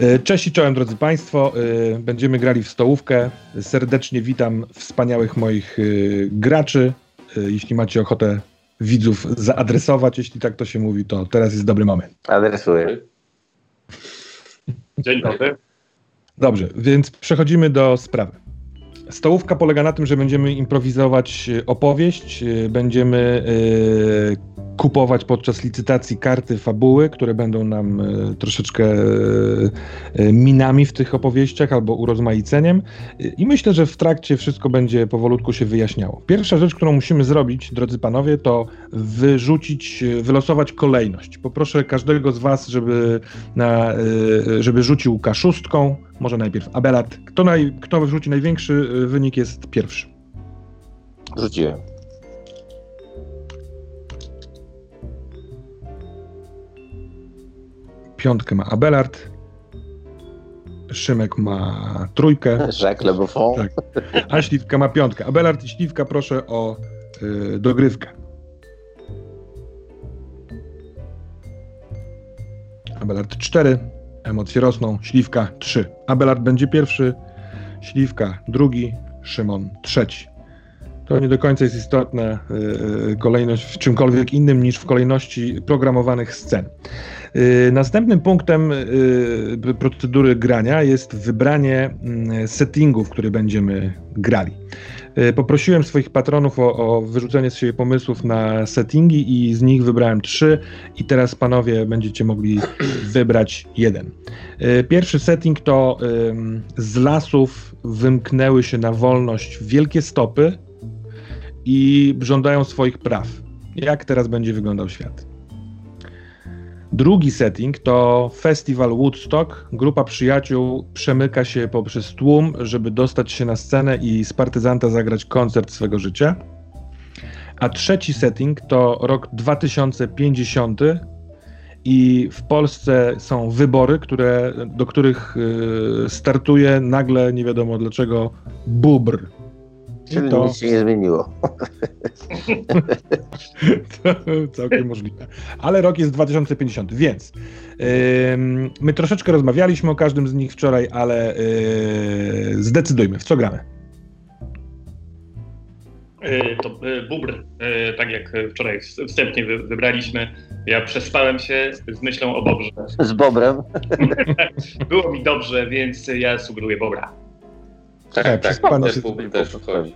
E, cześć i czołem drodzy Państwo. E, będziemy grali w stołówkę. Serdecznie witam wspaniałych moich e, graczy. Jeśli macie ochotę widzów zaadresować, jeśli tak to się mówi, to teraz jest dobry moment. Adresuję. Dzień dobry. Dobrze, więc przechodzimy do sprawy. Stołówka polega na tym, że będziemy improwizować opowieść, będziemy kupować podczas licytacji karty fabuły, które będą nam e, troszeczkę e, minami w tych opowieściach albo urozmaiceniem. I myślę, że w trakcie wszystko będzie powolutku się wyjaśniało. Pierwsza rzecz, którą musimy zrobić, drodzy panowie, to wyrzucić, wylosować kolejność. Poproszę każdego z was, żeby, na, e, żeby rzucił kaszustką. Może najpierw Abelard. Kto, naj, kto wyrzuci największy wynik jest pierwszy. Rzuciłem. Piątkę ma Abelard. Szymek ma trójkę. Jacques Le Buffon. Tak. A Śliwka ma piątkę. Abelard i Śliwka proszę o y, dogrywkę. Abelard 4, emocje rosną, Śliwka 3. Abelard będzie pierwszy, Śliwka drugi, Szymon trzeci. To nie do końca jest istotna y, kolejność w czymkolwiek innym niż w kolejności programowanych scen. Y, następnym punktem y, procedury grania jest wybranie mm, settingu, w który będziemy grali. Y, poprosiłem swoich patronów o, o, wyrzucenie z siebie pomysłów na settingi i z nich wybrałem trzy i teraz panowie będziecie mogli wybrać jeden. Pierwszy setting to z lasów wymknęły się na wolność wielkie stopy i żądają swoich praw. Jak teraz będzie wyglądał świat? Drugi setting to festiwal Woodstock. Grupa przyjaciół przemyka się poprzez tłum, żeby dostać się na scenę i z partyzanta zagrać koncert swego życia. A trzeci setting to rok 2050 i w Polsce są wybory, które, do których y, startuje nagle, nie wiadomo dlaczego, bubr. Czyli to... nic się nie zmieniło. to całkiem możliwe. Ale rok jest 2050, więc yy, my troszeczkę rozmawialiśmy o każdym z nich wczoraj, ale yy, zdecydujmy, w co gramy. Yy, to yy, bubr, yy, tak jak wczoraj wstępnie wybraliśmy. Ja przespałem się z myślą o bobrze. Z bobrem? Było mi dobrze, więc ja sugeruję bobra. Tak, tak, tak pan też, też wchodzi.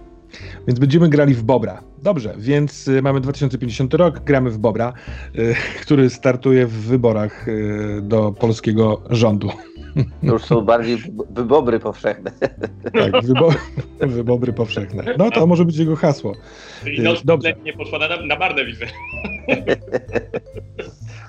Więc będziemy grali w Bobra. Dobrze, więc y, mamy 2050 rok, gramy w Bobra, y, który startuje w wyborach y, do polskiego rządu. To już są bardziej wybobry powszechne. Tak, wybo wybobry powszechne. No to może być jego hasło. I noc Dobrze. nie poszła na, na marne, widzę.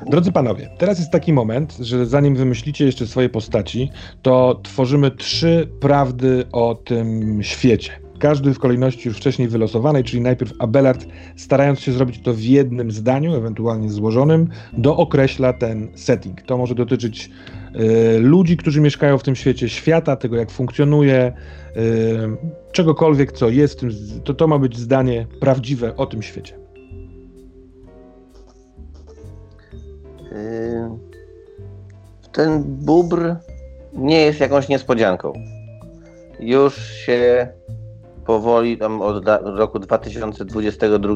Drodzy panowie, teraz jest taki moment, że zanim wymyślicie jeszcze swoje postaci, to tworzymy trzy prawdy o tym świecie. Każdy w kolejności już wcześniej wylosowanej, czyli najpierw Abelard, starając się zrobić to w jednym zdaniu, ewentualnie złożonym, dookreśla ten setting. To może dotyczyć y, ludzi, którzy mieszkają w tym świecie, świata, tego jak funkcjonuje, y, czegokolwiek, co jest, to, to ma być zdanie prawdziwe o tym świecie. Ten bubr nie jest jakąś niespodzianką. Już się powoli tam od roku 2022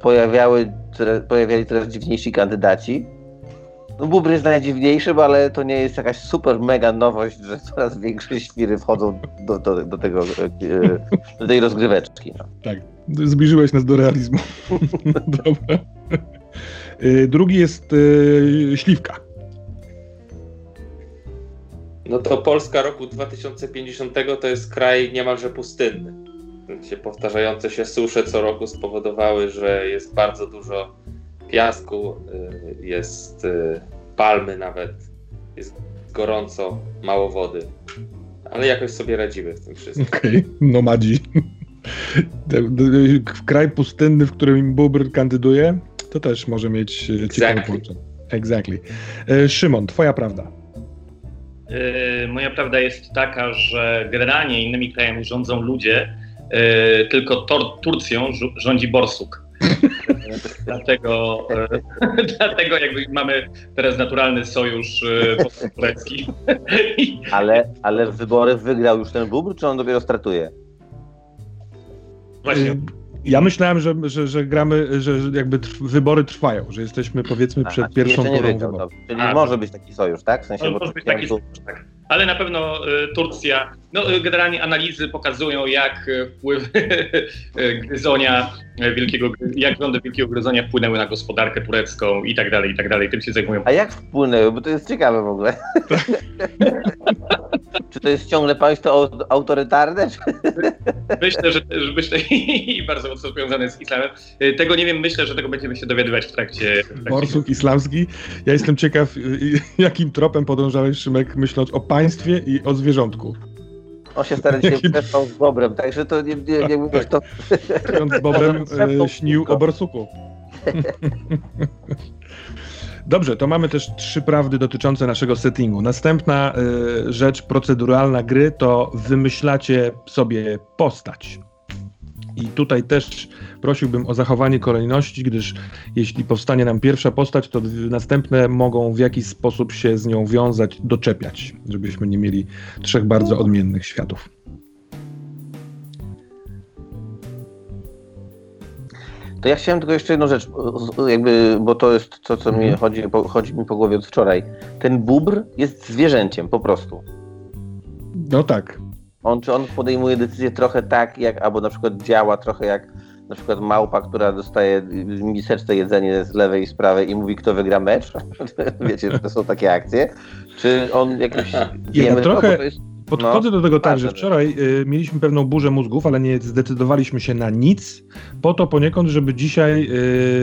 pojawiały, pojawiali coraz dziwniejsi kandydaci. No bubr jest najdziwniejszym, ale to nie jest jakaś super mega nowość, że coraz większe świry wchodzą do, do, do tego, e, do tej rozgryweczki. No. Tak, zbliżyłeś nas do realizmu. Dobra. E, drugi jest yy, śliwka. No to Polska roku 2050 to jest kraj niemalże pustynny. Powtarzające się susze co roku spowodowały, że jest bardzo dużo piasku, y, jest y, palmy nawet, jest gorąco, mało wody. Ale jakoś sobie radzimy w tym wszystkim. Okej, okay. nomadzi. Kraj pustynny, w którym Bubr kandyduje, to też może mieć exactly. ciekawe połączenie. Exactly. E, Szymon, twoja prawda. Yy, moja prawda jest taka, że generalnie innymi krajami rządzą ludzie, tylko Tor Turcją rządzi Borsuk. Dlatego, e, dlatego jakby mamy teraz naturalny sojusz e, turecki. Ale, ale wybory wygrał już ten bubr, czy on dopiero startuje? Właśnie. Ja myślałem, że, że, że gramy, że jakby trw, wybory trwają, że jesteśmy powiedzmy przed Aha, pierwszą turą wyborów. Czyli A, może być taki sojusz, tak? W sensie, bo może być taki tu- tak. Ale na pewno e, Turcja, no e, generalnie analizy pokazują, jak wpływy e, gryzonia wielkiego, jak rządy wielkiego gryzonia wpłynęły na gospodarkę turecką i tak dalej, i tak dalej. Tym się zajmują. A jak wpłynęły? Bo to jest ciekawe w ogóle. czy to jest ciągle państwo au- autorytarne? Myślę, że, że myślę i bardzo mocno związane z islamem. Tego nie wiem, myślę, że tego będziemy się dowiadywać w trakcie. W trakcie Borsuk islamski. Ja jestem ciekaw, y, y, jakim tropem podążałeś, Szymek, myśląc o państwie i o zwierzątku. On się się Jaki- przespał z bobrem, także to nie, nie, nie mówisz to. Z Bobrem y, śnił o borsuku. Dobrze, to mamy też trzy prawdy dotyczące naszego settingu. Następna y, rzecz proceduralna gry to wymyślacie sobie postać. I tutaj też prosiłbym o zachowanie kolejności, gdyż jeśli powstanie nam pierwsza postać, to następne mogą w jakiś sposób się z nią wiązać, doczepiać, żebyśmy nie mieli trzech bardzo odmiennych światów. To ja chciałem tylko jeszcze jedną rzecz, jakby, bo to jest to, co mi Mhm. chodzi, po, chodzi mi po głowie od wczoraj. Ten bubr jest zwierzęciem po prostu. No tak, On, czy on podejmuje decyzje trochę tak, jak, albo na przykład działa trochę jak na przykład małpa, która dostaje w miseczce jedzenie z lewej i z prawej i mówi, kto wygra mecz. Wiecie, że to są takie akcje. Czy on jakoś... wiemy, trochę- no, to jest, Podchodzę No, do tego tak, że że- wczoraj y, mieliśmy pewną burzę mózgów, ale nie zdecydowaliśmy się na nic, po to poniekąd, żeby dzisiaj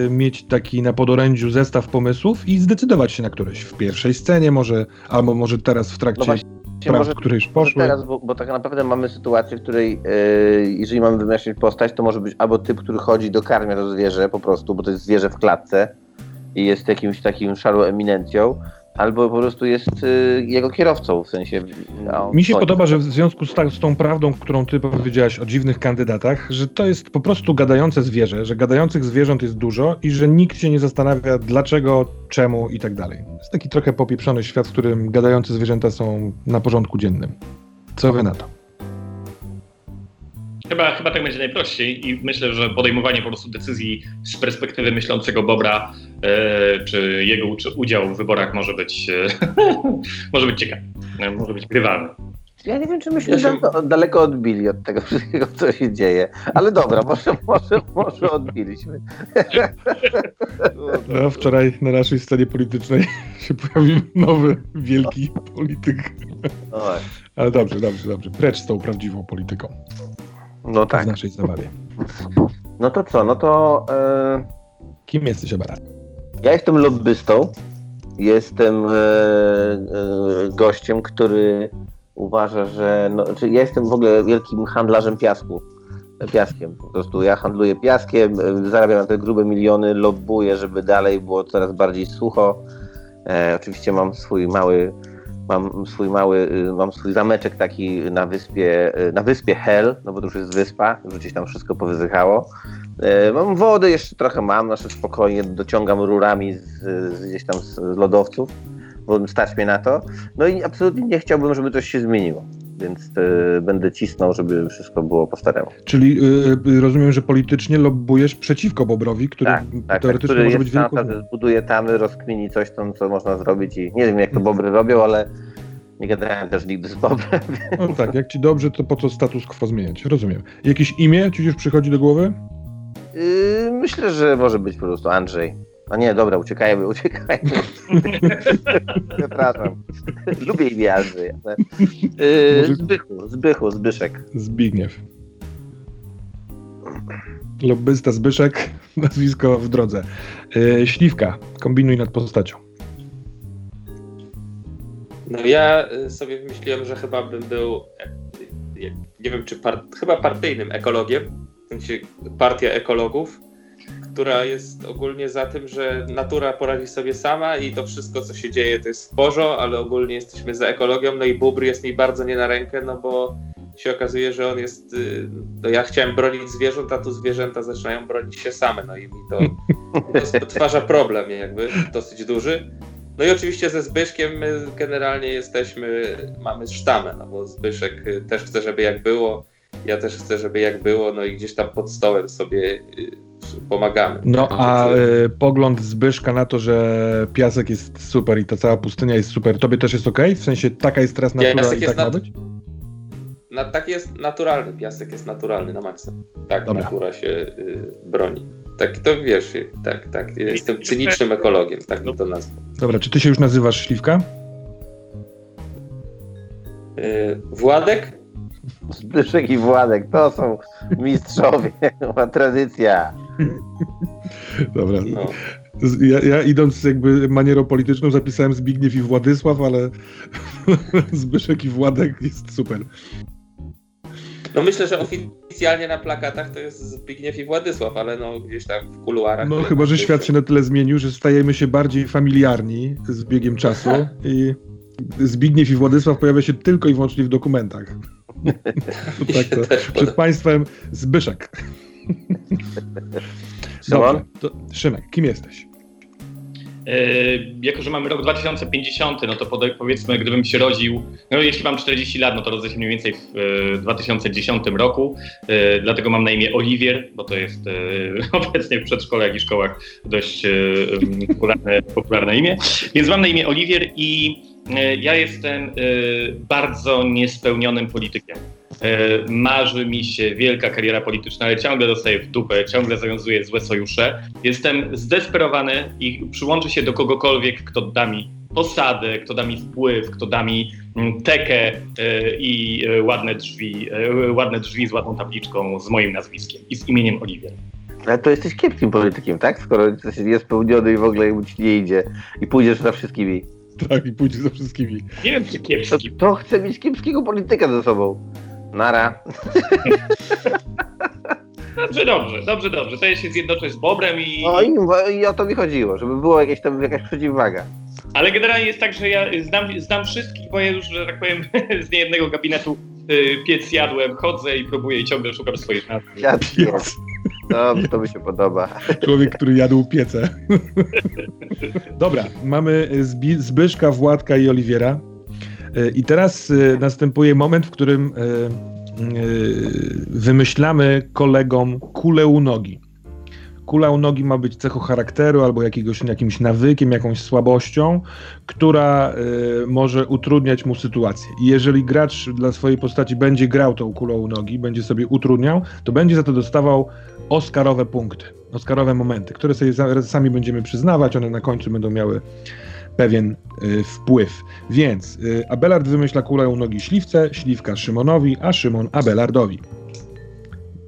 y, mieć taki na podorędziu zestaw pomysłów i zdecydować się na któreś. W pierwszej scenie może, albo może teraz w trakcie No prac, może, które już poszły. teraz, bo, bo tak naprawdę mamy sytuację, w której e, jeżeli mamy wymyślić postać, to może być albo typ, który chodzi, dokarmia to zwierzę po prostu, bo to jest zwierzę w klatce i jest jakimś takim szarą eminencją, albo po prostu jest e, jego kierowcą, w sensie... No, Mi się podoba, że w związku z, ta, z tą prawdą, którą ty powiedziałaś o dziwnych kandydatach, że to jest po prostu gadające zwierzę, że gadających zwierząt jest dużo i że nikt się nie zastanawia dlaczego, czemu i tak dalej. Jest taki trochę popieprzony świat, w którym gadające zwierzęta są na porządku dziennym. Co wy na to? Chyba, chyba tak będzie najprościej i myślę, że podejmowanie po prostu decyzji z perspektywy myślącego Bobra, e, czy jego uczy- udział w wyborach może być, e, może być ciekawy, e, może być grywalny. Ja nie wiem, czy myśmy Ja się- daleko, daleko odbili od tego wszystkiego, co się dzieje. Ale dobra, może, może, może odbiliśmy. No, wczoraj na naszej scenie politycznej się pojawił nowy, wielki polityk. Ale dobrze, dobrze, dobrze. Precz z tą prawdziwą polityką No w tak. naszej zabawie. No to co? No to e, Kim jesteś, Abarat? ja jestem lobbystą. Jestem e, e, gościem, który uważa, że. No, czy ja jestem w ogóle wielkim handlarzem piasku. Piaskiem. Po prostu ja handluję piaskiem, zarabiam na te grube miliony, lobbuję, żeby dalej było coraz bardziej sucho. Oczywiście mam swój mały. Mam swój mały, y, mam swój zameczek taki na wyspie, y, na wyspie Hel, no bo to już jest wyspa, już gdzieś tam wszystko powyzychało. E, Mam wodę, jeszcze trochę mam, znaczy spokojnie dociągam rurami z, z gdzieś tam z lodowców, bo stać mnie na to. No i absolutnie nie chciałbym, żeby coś się zmieniło, więc e, będę cisnął, żeby wszystko było po staremu. Czyli y, y, rozumiem, że politycznie lobbujesz przeciwko Bobrowi, który Tak, tak, teoretycznie który może być wielką... zbuduje tamy, rozkmini coś tam, co można zrobić i nie wiem jak to bobry robią, ale nie gadałem też nigdy z bobrem. No tak, jak ci dobrze, to po co status quo zmieniać? Rozumiem. Jakieś imię ci już przychodzi do głowy? Yy, myślę, że może być po prostu Andrzej. A nie, dobra, uciekajmy, uciekajmy. Przepraszam. Lubię imię Andrzej. Ale... Yy, Może- Zbychu, Zbychu, Zbyszek. Zbigniew. Lobbysta Zbyszek, nazwisko w drodze. Y, Śliwka, kombinuj nad postacią. No ja y, sobie wymyśliłem, że chyba bym był, e, nie, wiem czy par, chyba partyjnym ekologiem, w sensie partia ekologów, która jest ogólnie za tym, że natura poradzi sobie sama i to wszystko co się dzieje to jest w ale ogólnie jesteśmy za ekologią, no i bubr jest mi bardzo nie na rękę, no bo się okazuje, że on jest. y, No ja chciałem bronić zwierząt, a tu zwierzęta zaczynają bronić się same. No i mi to, to stwarza problem, jakby dosyć duży. No i oczywiście ze Zbyszkiem my generalnie jesteśmy, mamy sztamę, no bo Zbyszek y, też chce, żeby jak było, ja też chcę, żeby jak było, no i gdzieś tam pod stołem sobie y, pomagamy. No a y, pogląd Zbyszka na to, że piasek jest super i ta cała pustynia jest super, tobie też jest ok? W sensie taka jest teraz natura Piasek i jest tak ma być? Na, tak jest naturalny, piasek jest naturalny na maksa. Tak Dobra. natura się y, broni. Tak to wiesz, tak, tak. Jestem cynicznym ekologiem, tak bym to nazwał. Dobra, czy ty się już nazywasz Śliwka? Y, Władek? Zbyszek i Władek, to są mistrzowie, ma tradycja. Dobra. No. Ja, ja idąc jakby manierą polityczną zapisałem Zbigniew i Władysław, ale Zbyszek i Władek jest super. no myślę, że oficjalnie na plakatach to jest Zbigniew i Władysław, ale no gdzieś tam w kuluarach. No chyba, że świat się na tyle zmienił, że stajemy się bardziej familiarni z biegiem czasu i Zbigniew i Władysław pojawia się tylko i wyłącznie w dokumentach. Tak to. Przed państwem Zbyszek. Dobrze, to Szymek, kim jesteś? E, jako, że mamy rok 2050, no to pode- powiedzmy, gdybym się rodził, no jeśli mam 40 lat, no to rodzę się mniej więcej w e, 2010 roku, e, dlatego mam na imię Oliwier, bo to jest e, obecnie w przedszkolach i szkołach dość e, popularne, popularne imię. Więc mam na imię Oliwier i e, ja jestem e, bardzo niespełnionym politykiem. E, Marzy mi się wielka kariera polityczna, ale ciągle dostaję w dupę, ciągle zawiązuję złe sojusze. Jestem zdesperowany i przyłączę się do kogokolwiek, kto da mi posadę, kto da mi wpływ, kto da mi mm, tekę e, i e, ładne drzwi, e, ładne drzwi z ładną tabliczką z moim nazwiskiem i z imieniem Oliwier. Ale to jesteś kiepskim politykiem, tak? Skoro jesteś niespełniony i w ogóle mu ci nie idzie i pójdziesz za wszystkimi. Tak, i pójdzie za wszystkimi. Nie wiem, czy To, kiepski. to chce mieć kiepskiego polityka ze sobą. Nara. Dobrze, dobrze, dobrze, dobrze. To ja się zjednoczę z Bobrem i... O, i, i o to mi chodziło, żeby było jakieś tam jakaś przeciwwaga. Ale generalnie jest tak, że ja znam, znam wszystkich, bo ja już, że tak powiem, z niejednego gabinetu y, piec jadłem, chodzę i próbuję i ciągle szukam swoich nazw. Ja Dobrze, to mi się podoba. Człowiek, który jadł piece. Dobra, mamy Zbyszka, Władka i Oliwiera. E, I teraz e, następuje moment, w którym e, wymyślamy kolegom kulę u nogi. Kula u nogi ma być cechą charakteru albo jakiegoś, jakimś nawykiem, jakąś słabością, która może utrudniać mu sytuację. I jeżeli gracz dla swojej postaci będzie grał tą kulą u nogi, będzie sobie utrudniał, to będzie za to dostawał Oscarowe punkty, Oscarowe momenty, które sobie sami będziemy przyznawać, one na końcu będą miały pewien y, wpływ. Więc y, Abelard wymyśla kulę u nogi Śliwce, Śliwka Szymonowi, a Szymon Abelardowi.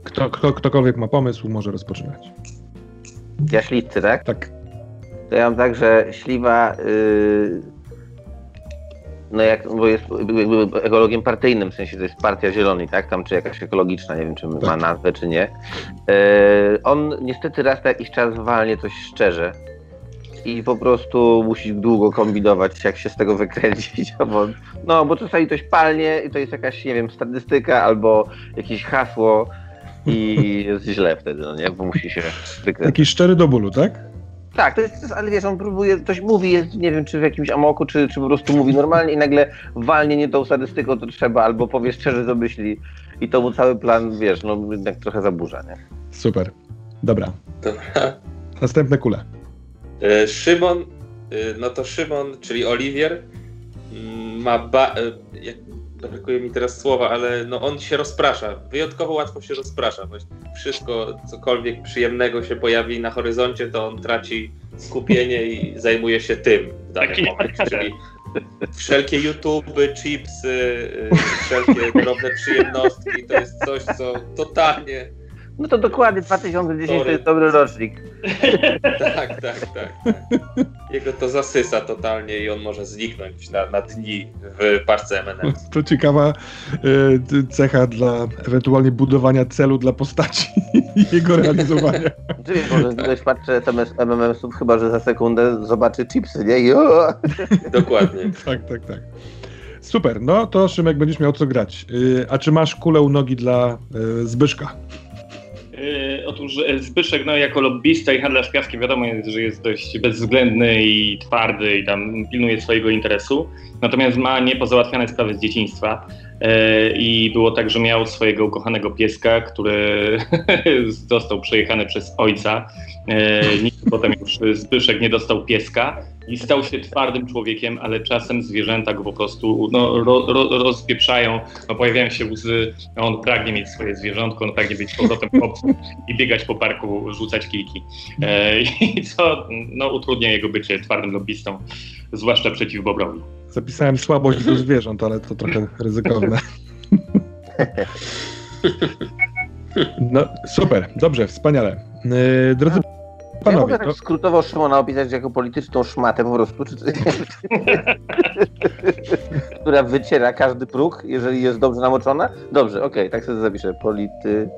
Kto, kto, ktokolwiek ma pomysł, może rozpoczynać. Ja śliwcy, tak? Tak, To ja mam tak, że śliwa. Yy, no jak, bo jest jakby ekologiem partyjnym, w sensie to jest partia zielonej, tak? Tam czy jakaś ekologiczna, nie wiem czy ma Tak. nazwę, czy nie. Yy, on niestety raz na jakiś czas walnie coś szczerze. I po prostu musi długo kombinować, jak się z tego wykręcić. Bo, no, bo czasami coś palnie i to jest jakaś, nie wiem, statystyka albo jakieś hasło i jest źle wtedy, no nie? Bo musi się wykręcić. taki szczery do bólu, tak? Tak, to jest, ale wiesz, on próbuje, coś mówi, jest, nie wiem, czy w jakimś amoku, czy, czy po prostu mówi normalnie i nagle walnie nie tą statystyką, to trzeba, albo powie szczerze, co myśli i to mu cały plan, wiesz, no jednak trochę zaburza, nie? Super. Dobra, Dobra. następne kule. E, Szymon, e, no to Szymon, czyli Oliwier, mm, ma ba... jak- Brakuje mi teraz słowa, ale no on się rozprasza. Wyjątkowo łatwo się rozprasza. Wszystko, cokolwiek przyjemnego się pojawi na horyzoncie, to on traci skupienie i zajmuje się tym w danym Taki- momencie. Czyli wszelkie YouTube, chipsy, wszelkie drobne przyjemnostki, to jest coś, co totalnie No to dokładnie 2010 to Sorry. jest dobry rocznik. Tak, tak, tak. Jego to zasysa totalnie i on może zniknąć na, na dni w parce M&M. To ciekawa e, cecha dla ewentualnie budowania celu dla postaci i jego realizowania. Czy wiesz, może ktoś patrzy SMS MMS-ów, chyba że za sekundę zobaczy chipsy, nie? Dokładnie. tak, tak, tak. Super, no to Szymek będziesz miał co grać. Y, a czy masz kulę u nogi dla y, Zbyszka? Yy, otóż e, Zbyszek, no jako lobbysta i handlarz piaskiem wiadomo jest, że jest dość bezwzględny i twardy i tam pilnuje swojego interesu. Natomiast ma niepozałatwiane sprawy z dzieciństwa. E, I było tak, że miał swojego ukochanego pieska, który został przejechany przez ojca. E, Nigdy potem już Zbyszek nie dostał pieska i stał się twardym człowiekiem, ale czasem zwierzęta go po prostu no, ro, ro, rozpieprzają, no, pojawiają się łzy, on pragnie mieć swoje zwierzątko, on pragnie być powrotem chłopcem i biegać po parku, rzucać kilki. E, I co no, utrudnia jego bycie twardym lobbystą, zwłaszcza przeciw Bobrowi. Zapisałem słabość do zwierząt, ale to trochę ryzykowne. No, super, dobrze, wspaniale. Yy, drodzy Ja panowie, mogę tak to, skrótowo Szymona opisać jako polityczną szmatę po prostu, czy, która wyciera każdy próg, jeżeli jest dobrze namoczona? Dobrze, okej, tak sobie zapiszę. Polity...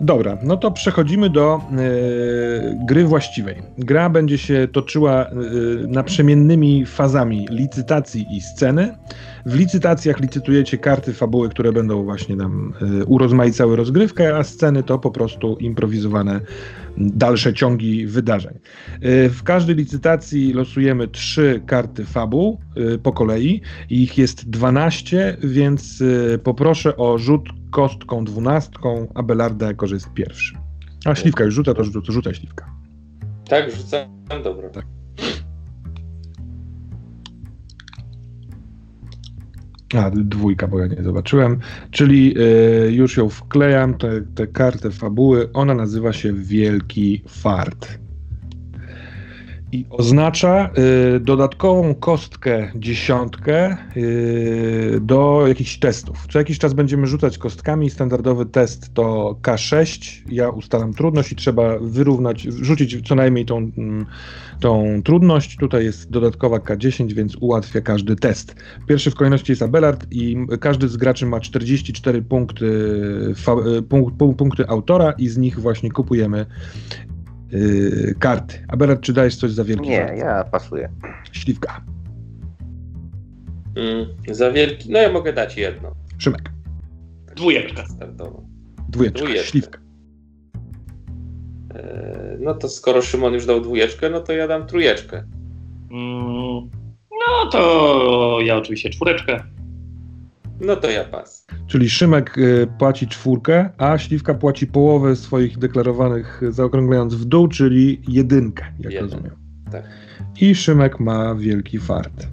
dobra, no to przechodzimy do yy, gry właściwej. Gra będzie się toczyła yy, naprzemiennymi fazami licytacji i sceny. W licytacjach licytujecie karty fabuły, które będą właśnie nam yy, urozmaicały rozgrywkę, a sceny to po prostu improwizowane dalsze ciągi wydarzeń. Y, W każdej licytacji losujemy trzy karty fabuł y, po kolei. Ich jest 12, więc y, poproszę o rzut kostką dwunastką Abelarda jako, że jest pierwszy. A śliwka już rzuca, to rzuca, rzucaj śliwka. Tak, rzucam, dobra. Tak. A, dwójka, bo ja nie zobaczyłem. Czyli y, już ją wklejam, tę te, kartę fabuły. Ona nazywa się Wielki Fart. I oznacza y, dodatkową kostkę dziesiątkę y, do jakichś testów. Co jakiś czas będziemy rzucać kostkami. Standardowy test to K6. Ja ustalam trudność i trzeba wyrównać, rzucić co najmniej tą, mm, tą trudność. Tutaj jest dodatkowa K10, więc ułatwia każdy test. Pierwszy w kolejności jest Abelard i każdy z graczy ma 44 punkty, fa, punk, punk, punkty autora i z nich właśnie kupujemy yy, karty. Abelard, czy dajesz coś za wielki Nie, fart? ja pasuję. Śliwka. Mm, za wielki. No ja mogę dać jedno. Szymek. Dwójeczka. Standardowo. Dwójeczka. Dwójeczka. Śliwka. E, No to skoro Szymon już dał dwójeczkę, no to ja dam trójeczkę. Mm, No to ja oczywiście czwóreczkę. No to ja pas. Czyli Szymek y, płaci czwórkę, a Śliwka płaci połowę swoich deklarowanych, y, zaokrąglając w dół, czyli jedynkę, jak Jeden. rozumiem. Tak. I Szymek ma wielki fart.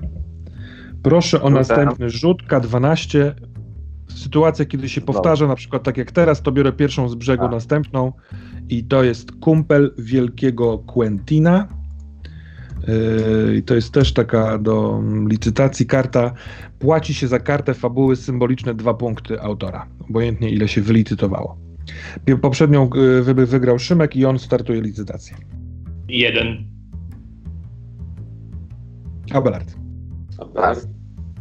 Proszę o Rzucam. następny rzut K12. Sytuacja, kiedy się powtarza, na przykład tak jak teraz, to biorę pierwszą z brzegu, A. następną i to jest kumpel wielkiego Quentina. Yy, I to jest też taka do mm, licytacji karta. Płaci się za kartę fabuły symboliczne dwa punkty autora, obojętnie ile się wylicytowało. Poprzednią yy, wy- wygrał Szymek i on startuje licytację. Jeden. Abelard. Pas.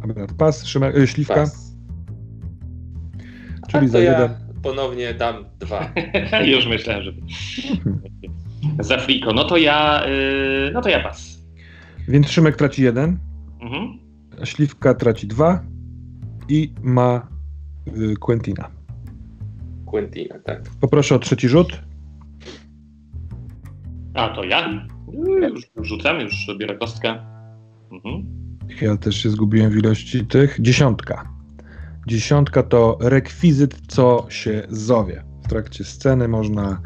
Abelard pas, Szymek, yy, Śliwka, Pas. czyli A za ja jeden. ponownie dam dwa. Już myślałem, że. Za friko. No to ja. y, No to ja pas. Więc Szymek traci jeden, Mhm. Śliwka traci dwa i ma y, Quentina. Quentina, tak. Poproszę o trzeci rzut. A to ja? Już rzucam, już biorę kostkę. Mhm. Ja też się zgubiłem w ilości tych. Dziesiątka. Dziesiątka to rekwizyt, co się zowie. W trakcie sceny można,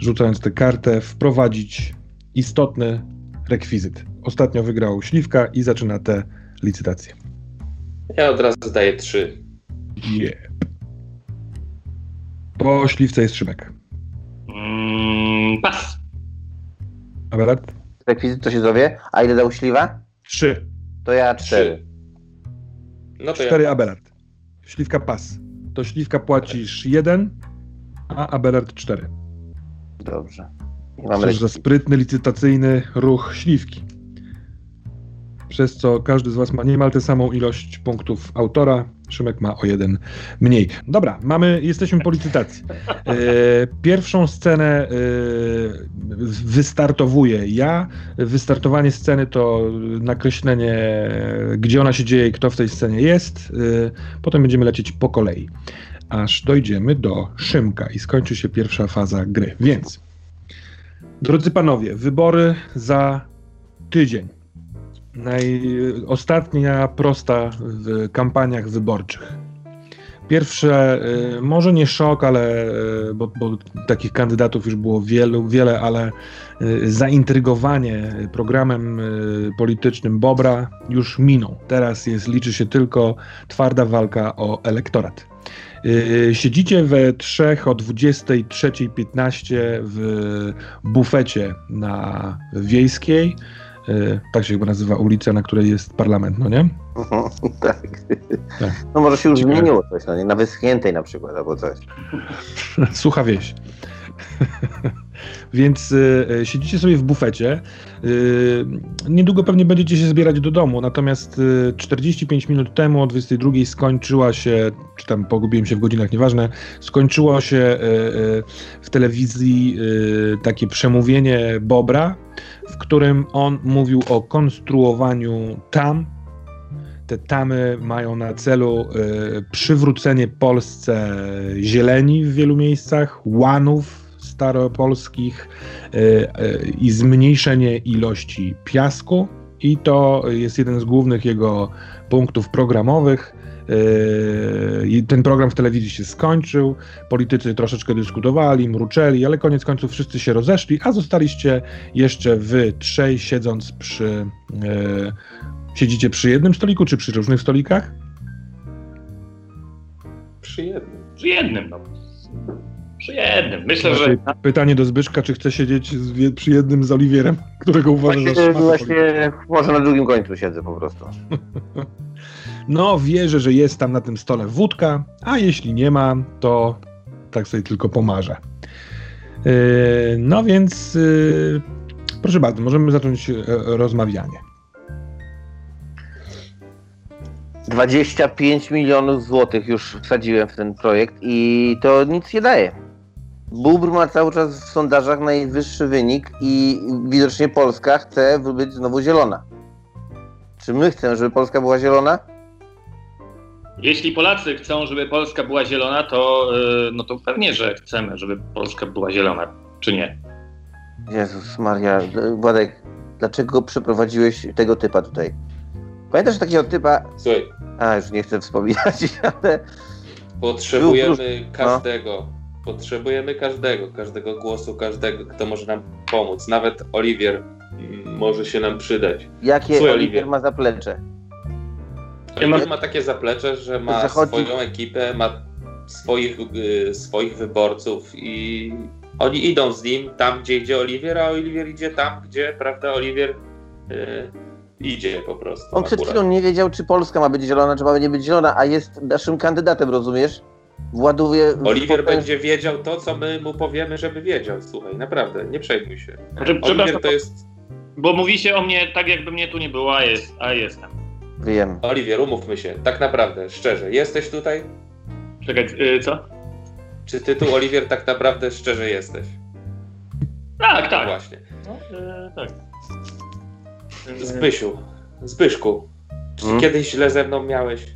rzucając tę kartę, wprowadzić istotny rekwizyt. Ostatnio wygrał Śliwka i zaczyna tę licytację. Ja od razu daję trzy. Yep. Po Śliwce jest Szymek. Mm, pas. Abelard? Rekwizyt to się zowie. A ile dał śliwa? Trzy. To ja cztery. Trzy. No to Cztery ja. Abelard. Śliwka pas. To Śliwka płacisz jeden, a Abelard cztery. Dobrze. I sprytny, licytacyjny ruch Śliwki. przez co każdy z Was ma niemal tę samą ilość punktów autora. Szymek ma o jeden mniej. Dobra, mamy, jesteśmy po licytacji. E, pierwszą scenę e, wystartowuję ja. Wystartowanie sceny to nakreślenie, gdzie ona się dzieje i kto w tej scenie jest. E, potem będziemy lecieć po kolei, aż dojdziemy do Szymka i skończy się pierwsza faza gry. Więc, drodzy panowie, wybory za tydzień. Naj... Ostatnia prosta w kampaniach wyborczych. Pierwsze, y, może nie szok, ale y, bo, bo, takich kandydatów już było wielu, wiele, ale y, zaintrygowanie programem politycznym Bobra już minął. Teraz jest, liczy się tylko twarda walka o elektorat. Siedzicie we trzech o 23.15 w bufecie na Wiejskiej. E, tak się chyba nazywa ulica, na której jest parlament, no nie? tak. tak. No może się już zmieniło coś, no nie? Na Wyschniętej na przykład, albo coś. Sucha wieś. Więc y, siedzicie sobie w bufecie. Y, niedługo pewnie będziecie się zbierać do domu, natomiast y, 45 minut temu o 22 skończyła się, czy tam pogubiłem się w godzinach, nieważne, skończyło się w telewizji takie przemówienie Bobra, w którym on mówił o konstruowaniu tam. Te tamy mają na celu y, przywrócenie Polsce zieleni w wielu miejscach, łanów staropolskich y, y, i zmniejszenie ilości piasku. I to jest jeden z głównych jego punktów programowych. Yy, ten program w telewizji się skończył, politycy troszeczkę dyskutowali, mruczeli, ale koniec końców wszyscy się rozeszli, a zostaliście jeszcze wy trzej siedząc przy... Siedzicie przy jednym stoliku, czy przy różnych stolikach? Przy jednym. Przy jednym, no. Przy jednym. Myślę, że... Pytanie do Zbyszka, czy chce siedzieć z, przy jednym z Oliwierem, którego uważa właśnie, za Właśnie, może na drugim końcu siedzę po prostu. No, wierzę, że jest tam na tym stole wódka, a jeśli nie ma, to tak sobie tylko pomarzę. Yy, no więc, yy, proszę bardzo, możemy zacząć e, rozmawianie. 25 milionów złotych już wsadziłem w ten projekt i to nic nie daje. Bubr ma cały czas w sondażach najwyższy wynik i widocznie Polska chce być znowu zielona. Czy my chcemy, żeby Polska była zielona? Jeśli Polacy chcą, żeby Polska była zielona, to, yy, no to pewnie, że chcemy, żeby Polska była zielona, czy nie? Jezus Maria, Władek, dlaczego przeprowadziłeś tego typa tutaj? Pamiętasz takiego typa... Słuchaj. A, już nie chcę wspominać, ale... Potrzebujemy no. każdego. No. Potrzebujemy każdego, każdego głosu, każdego, kto może nam pomóc. Nawet Oliwier może się nam przydać. Jakie Słuchaj, Oliwier ma zaplecze? Oliwier ma takie zaplecze, że ma Zachodzi... swoją ekipę, ma swoich, y, swoich wyborców i oni idą z nim tam, gdzie idzie Oliwier, a Oliwier idzie tam, gdzie, prawda, Oliwier y, idzie po prostu. On przed chwilą nie wiedział, czy Polska ma być zielona, czy ma nie być zielona, a jest naszym kandydatem, rozumiesz? Właduje. Oliwier będzie wiedział to, co my mu powiemy, żeby wiedział. Słuchaj, naprawdę, nie przejmuj się. Znaczy, Oliwier to jest. Bo mówi się o mnie tak, jakby mnie tu nie było, a, jest, a jestem. Wiem. Oliwier, umówmy się, tak naprawdę, szczerze, jesteś tutaj? Czekaj, yy, co? Czy ty tu, Oliwier, tak naprawdę szczerze jesteś? Tak, tak. No właśnie. No, yy, tak. Zbysiu, Zbyszku, czy hmm? kiedyś źle ze mną miałeś?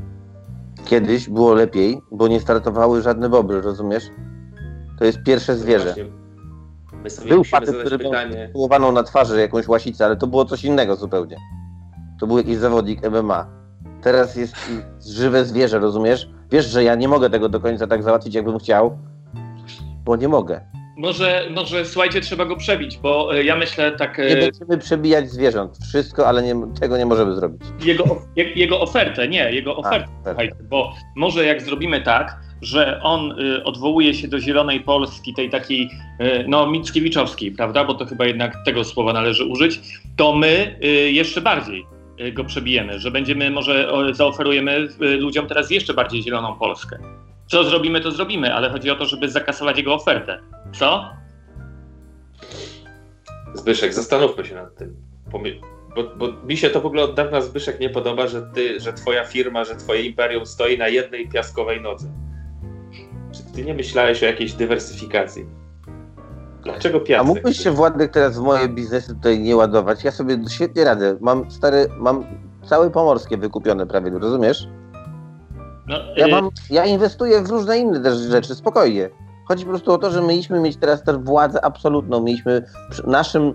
Kiedyś było lepiej, bo nie startowały żadne bobry, rozumiesz? To jest pierwsze no zwierzę. Był facet, który pytanie. miał na twarzy jakąś łasicę, ale to było coś innego zupełnie. To był jakiś zawodnik MMA. Teraz jest żywe zwierzę, rozumiesz? Wiesz, że ja nie mogę tego do końca tak załatwić, jakbym chciał, bo nie mogę. Może, może słuchajcie, trzeba go przebić, bo e, ja myślę tak. E, nie będziemy przebijać zwierząt, wszystko, ale nie, tego nie możemy zrobić. Jego, jego ofertę, nie, jego ofertę, A, słuchajcie, bo może jak zrobimy tak, że on y, odwołuje się do Zielonej Polski, tej takiej, no, Mickiewiczowskiej, prawda, bo to chyba jednak tego słowa należy użyć, to my jeszcze bardziej go przebijemy, że będziemy, może zaoferujemy ludziom teraz jeszcze bardziej Zieloną Polskę. Co zrobimy, to zrobimy, ale chodzi o to, żeby zakasować jego ofertę. Co? Zbyszek, zastanówmy się nad tym. Bo, bo mi się to w ogóle od dawna Zbyszek nie podoba, że ty, że twoja firma, że twoje imperium stoi na jednej piaskowej nodze. Czy ty nie myślałeś o jakiejś dywersyfikacji? Dlaczego piasek? A mógłbyś się Władek teraz w moje biznesy tutaj nie ładować? Ja sobie świetnie radzę. Mam stary, mam całe pomorskie wykupione prawie, rozumiesz? No, Ja, y, mam, ja inwestuję w różne inne też rzeczy, spokojnie. Chodzi po prostu o to, że mieliśmy mieć teraz też władzę absolutną. Mieliśmy naszym y,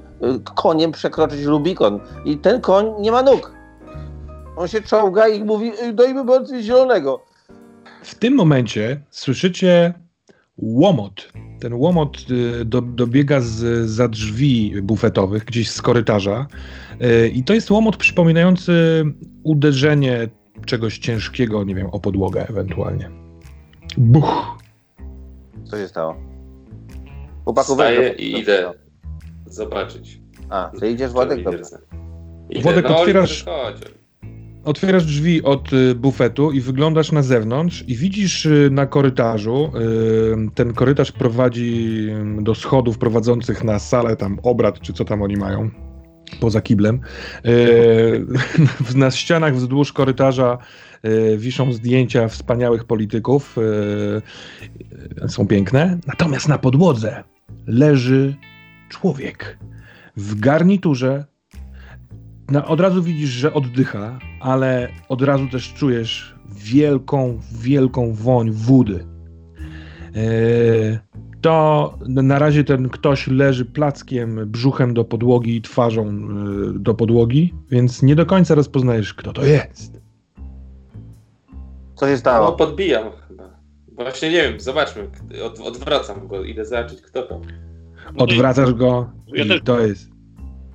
koniem przekroczyć Rubikon. I ten koń nie ma nóg. On się czołga i mówi, "Ej, dajmy bardziej zielonego. W tym momencie słyszycie łomot. Ten łomot y, do, dobiega z za drzwi bufetowych, gdzieś z korytarza. Y, I to jest łomot przypominający uderzenie czegoś ciężkiego, nie wiem, o podłogę ewentualnie. Buch! Co się stało? Chłopaku, Wstaję i idę zobaczyć. A, ty idziesz Władek? Dobrze. Idę. Władek, no, otwierasz-. Otwierasz drzwi od y, bufetu i wyglądasz na zewnątrz i widzisz y, na korytarzu, y, ten korytarz prowadzi do schodów prowadzących na salę tam obrad, czy co tam oni mają, poza kiblem. Na ścianach wzdłuż korytarza wiszą zdjęcia wspaniałych polityków, y, są piękne. Natomiast na podłodze leży człowiek w garniturze, no, od razu widzisz, że oddycha, ale od razu też czujesz wielką, wielką woń wody. Eee, to na razie ten ktoś leży plackiem, brzuchem do podłogi i twarzą e, do podłogi, więc nie do końca rozpoznajesz, kto to jest. Co się No, stało? podbijam chyba. Właśnie nie wiem, zobaczmy. Od, odwracam go, idę zobaczyć kto to. no Odwracasz go Ja i też- to jest...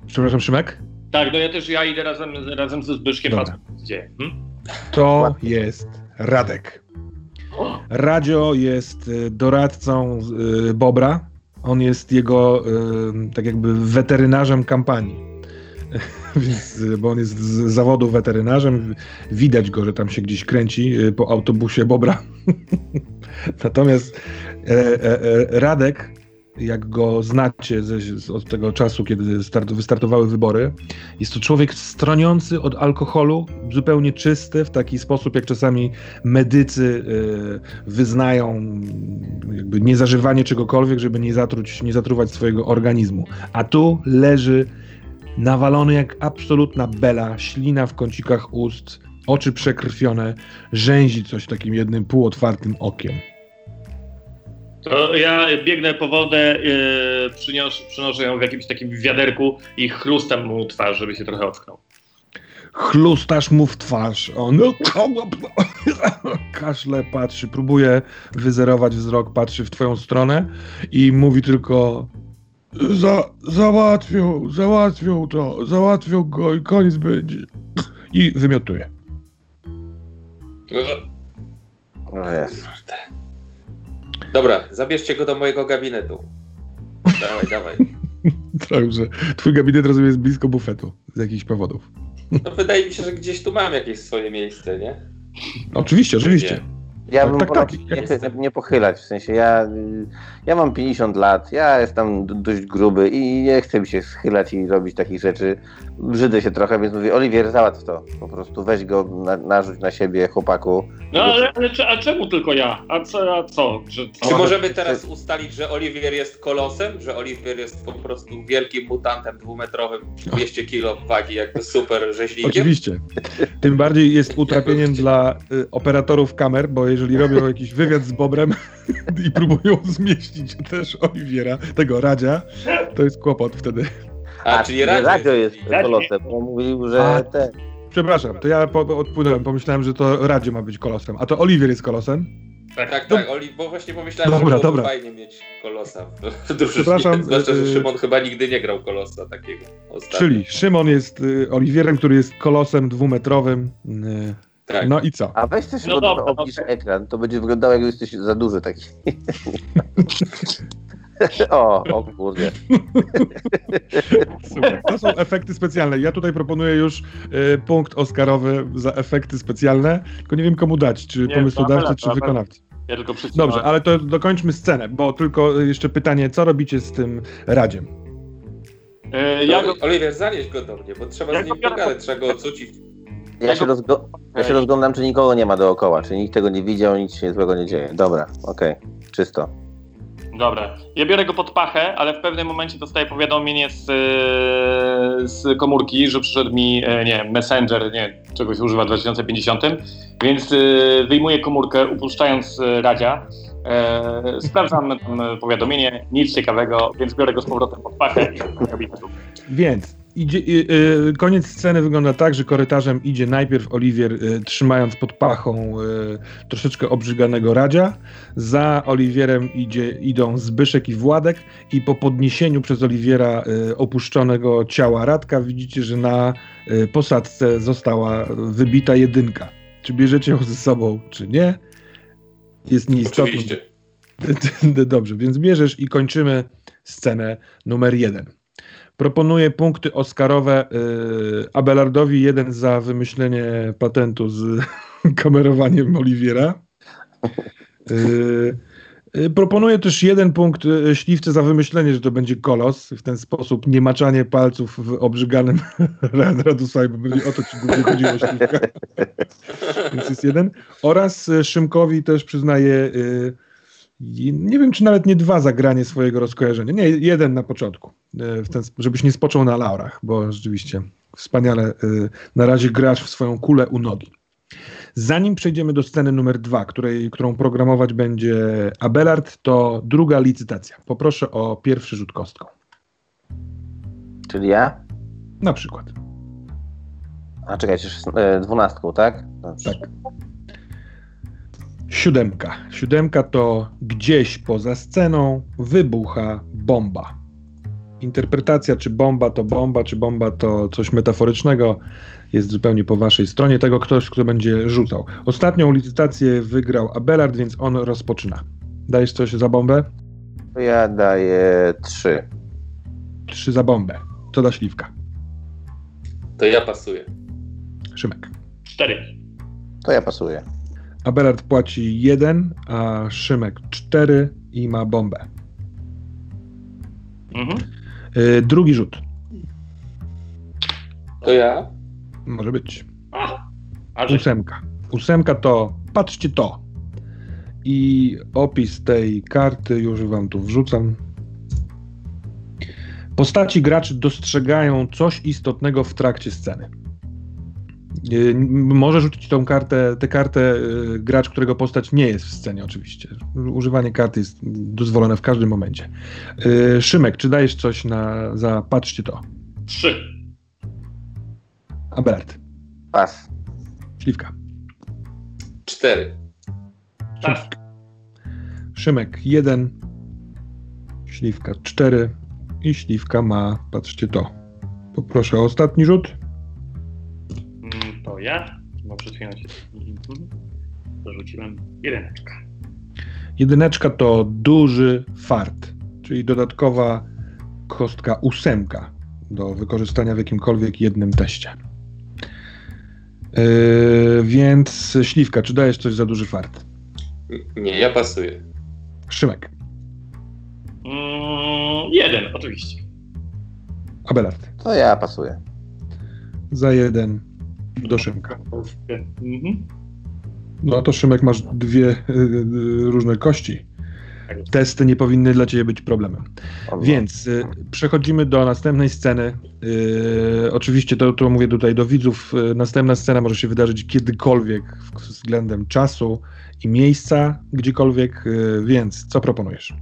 Przepraszam, Szymek? Tak, no ja też ja idę razem, razem ze Zbyszkiem Dobra. dzieje. Hmm? To jest Radek. Radzio jest y, doradcą y, Bobra. On jest jego y, tak jakby weterynarzem kampanii. Więc, y, bo on jest z zawodu weterynarzem. Widać go, że tam się gdzieś kręci y, po autobusie Bobra. Natomiast e, e, e, Radek, jak go znacie ze, od tego czasu, kiedy start, wystartowały wybory, jest to człowiek stroniący od alkoholu, zupełnie czysty, w taki sposób, jak czasami medycy wyznają jakby niezażywanie czegokolwiek, żeby nie, zatruć, nie zatruwać swojego organizmu. A tu leży nawalony jak absolutna bela, ślina w kącikach ust, oczy przekrwione, rzęzi coś takim jednym półotwartym okiem. To ja biegnę po wodę, yy, przynios, przynoszę ją w jakimś takim wiaderku i chrustam mu twarz, żeby się trochę ocknął. Chlustasz mu w twarz. On kaszle, patrzy, próbuje wyzerować wzrok, patrzy w twoją stronę i mówi tylko za, załatwią, załatwią to, załatwią go i koniec będzie. I wymiotuje. O jest. Dobra, zabierzcie go do mojego gabinetu. Dawaj, dawaj. Także twój gabinet rozumiem jest blisko bufetu z jakichś powodów. No wydaje mi się, że gdzieś tu mam jakieś swoje miejsce, nie? Oczywiście, oczywiście. Ja Tak, bym tak, tak. się nie, nie, nie pochylać, w sensie ja, ja mam 50 lat, ja jestem dość gruby i nie chcę mi się schylać i robić takich rzeczy. Brzydzę się trochę, więc mówię, Oliwier, załatw to. Po prostu weź go, na, narzuć na siebie, chłopaku. No ale, ale a czemu tylko ja? A co? A co? Że, co? Czy możemy teraz ustalić, że Oliwier jest kolosem? Że Oliwier jest po prostu wielkim mutantem dwumetrowym, 200 kg wagi, jakby super rzeźnikiem? Oczywiście. Tym bardziej jest utrapieniem dla y, operatorów kamer, bo jeżeli robią jakiś wywiad z Bobrem i próbują zmieścić też Oliwiera, tego Radzia, to jest kłopot wtedy. A, czyli nie, Radio, Radio jest kolosem, bo mówił, że A. ten. Przepraszam, to ja po, odpłynąłem, pomyślałem, że to Radzie ma być kolosem, a to Oliwier jest kolosem. Tak, Tak, tak, Oli, bo właśnie pomyślałem, Dobra, że byłoby dobra. fajnie mieć kolosa w drużynie. Przepraszam, Zwłaszcza, że y- Szymon chyba nigdy nie grał kolosa takiego ostatnio. Czyli Szymon jest y, Oliwierem, który jest kolosem dwumetrowym. Y, Tak. no i co? A weź też No dobra, obniż dobra. ekran, to będzie wyglądało jakby jesteś za duży taki. o, o kurde. Super. To są efekty specjalne. Ja tutaj proponuję już y, punkt Oscarowy za efekty specjalne, tylko nie wiem komu dać, czy Nie, pomysłodawcy, czy wykonawcy. Ja tylko. Dobrze, ale to dokończmy scenę, bo tylko jeszcze pytanie, co robicie z tym Radziem? E, ja go, Oliwier, zanieś go do mnie, bo trzeba Ja z nim pogadać, trzeba go ocucić. Ja się, rozgo- ja się rozglądam, czy nikogo nie ma dookoła, czy nikt tego nie widział, nic się złego nie dzieje. Dobra, okej, czysto. Dobra. Ja biorę go pod pachę, ale w pewnym momencie dostaję powiadomienie z, e, z komórki, że przyszedł mi, e, nie wiem, Messenger, nie czegoś używa w 2050, więc e, wyjmuję komórkę, upuszczając radzia. Sprawdzam tam powiadomienie, nic ciekawego, więc biorę go z powrotem pod pachę i robię. Więc idzie, y, y, koniec sceny wygląda tak, że korytarzem idzie najpierw Oliwier y, trzymając pod pachą troszeczkę obrzyganego Radzia. Za Oliwierem idzie, idą Zbyszek i Władek i po podniesieniu przez Oliwiera opuszczonego ciała Radka widzicie, że na posadzce została wybita jedynka. Czy bierzecie ją ze sobą, czy nie? Jest nieistotne. Oczywiście. Dobrze, więc bierzesz i kończymy scenę numer jeden. Proponuję punkty Oscarowe y, Abelardowi, jeden za wymyślenie patentu z kamerowaniem Oliwiera. Y, y, proponuję też jeden punkt y, Śliwce za wymyślenie, że to będzie kolos. W ten sposób nie maczanie palców w obrzyganym Radusławie, bo będzie o to ci głównie chodziło Śliwka. Więc jest jeden. Oraz Szymkowi też przyznaję y, i nie wiem, czy nawet nie dwa zagranie swojego rozkojarzenia. Nie, jeden na początku, e, w ten, żebyś nie spoczął na laurach, bo rzeczywiście wspaniale e, na razie grasz w swoją kulę u nogi. Zanim przejdziemy do sceny numer dwa, której, którą programować będzie Abelard, to druga licytacja. Poproszę o pierwszy rzut kostką. Czyli ja? Na przykład. A czekajcie, e, dwunastką, tak? Dobrze. Tak. Siódemka. Siódemka to gdzieś poza sceną wybucha bomba. Interpretacja, czy bomba to bomba, czy bomba to coś metaforycznego, jest zupełnie po waszej stronie. Tego ktoś, kto będzie rzucał. Ostatnią licytację wygrał Abelard, więc on rozpoczyna. Dajesz coś za bombę? Ja daję trzy. Trzy za bombę. Co da śliwka? To ja pasuję. Szymek. Cztery. To ja pasuję. Abelard płaci jeden, a Szymek cztery i ma bombę. Mhm. Yy, drugi rzut. To ja? Może być. A, Ósemka. Ósemka to, patrzcie to. I opis tej karty już wam tu wrzucam. Postaci graczy dostrzegają coś istotnego w trakcie sceny. M- Może rzucić tą kartę, tę kartę yy, gracz, którego postać nie jest w scenie oczywiście. Używanie karty jest dozwolone w każdym momencie. Yy, Szymek, czy dajesz coś na, za patrzcie to? trzy. Abelard, Pas. Śliwka. Cztery. Tak. Szymek 1, Śliwka 4 i Śliwka ma, patrzcie to. Poproszę o ostatni rzut. To ja. Bo przed chwilą się dorzuciłem jedyneczkę. Jedyneczka to duży fart, czyli dodatkowa kostka ósemka do wykorzystania w jakimkolwiek jednym teście. Yy, więc Śliwka, czy dajesz coś za duży fart? Nie, ja pasuję. Szymek, Mm, jeden, oczywiście. Abelard, To ja pasuję. za jeden do Szymka. Mhm. No to Szymek masz dwie y, y, różne kości. Tak. Testy nie powinny dla ciebie być problemem. Więc y, przechodzimy do następnej sceny. Y, oczywiście to, to mówię tutaj do widzów. Y, następna scena może się wydarzyć kiedykolwiek względem czasu i miejsca, gdziekolwiek. Więc co proponujesz?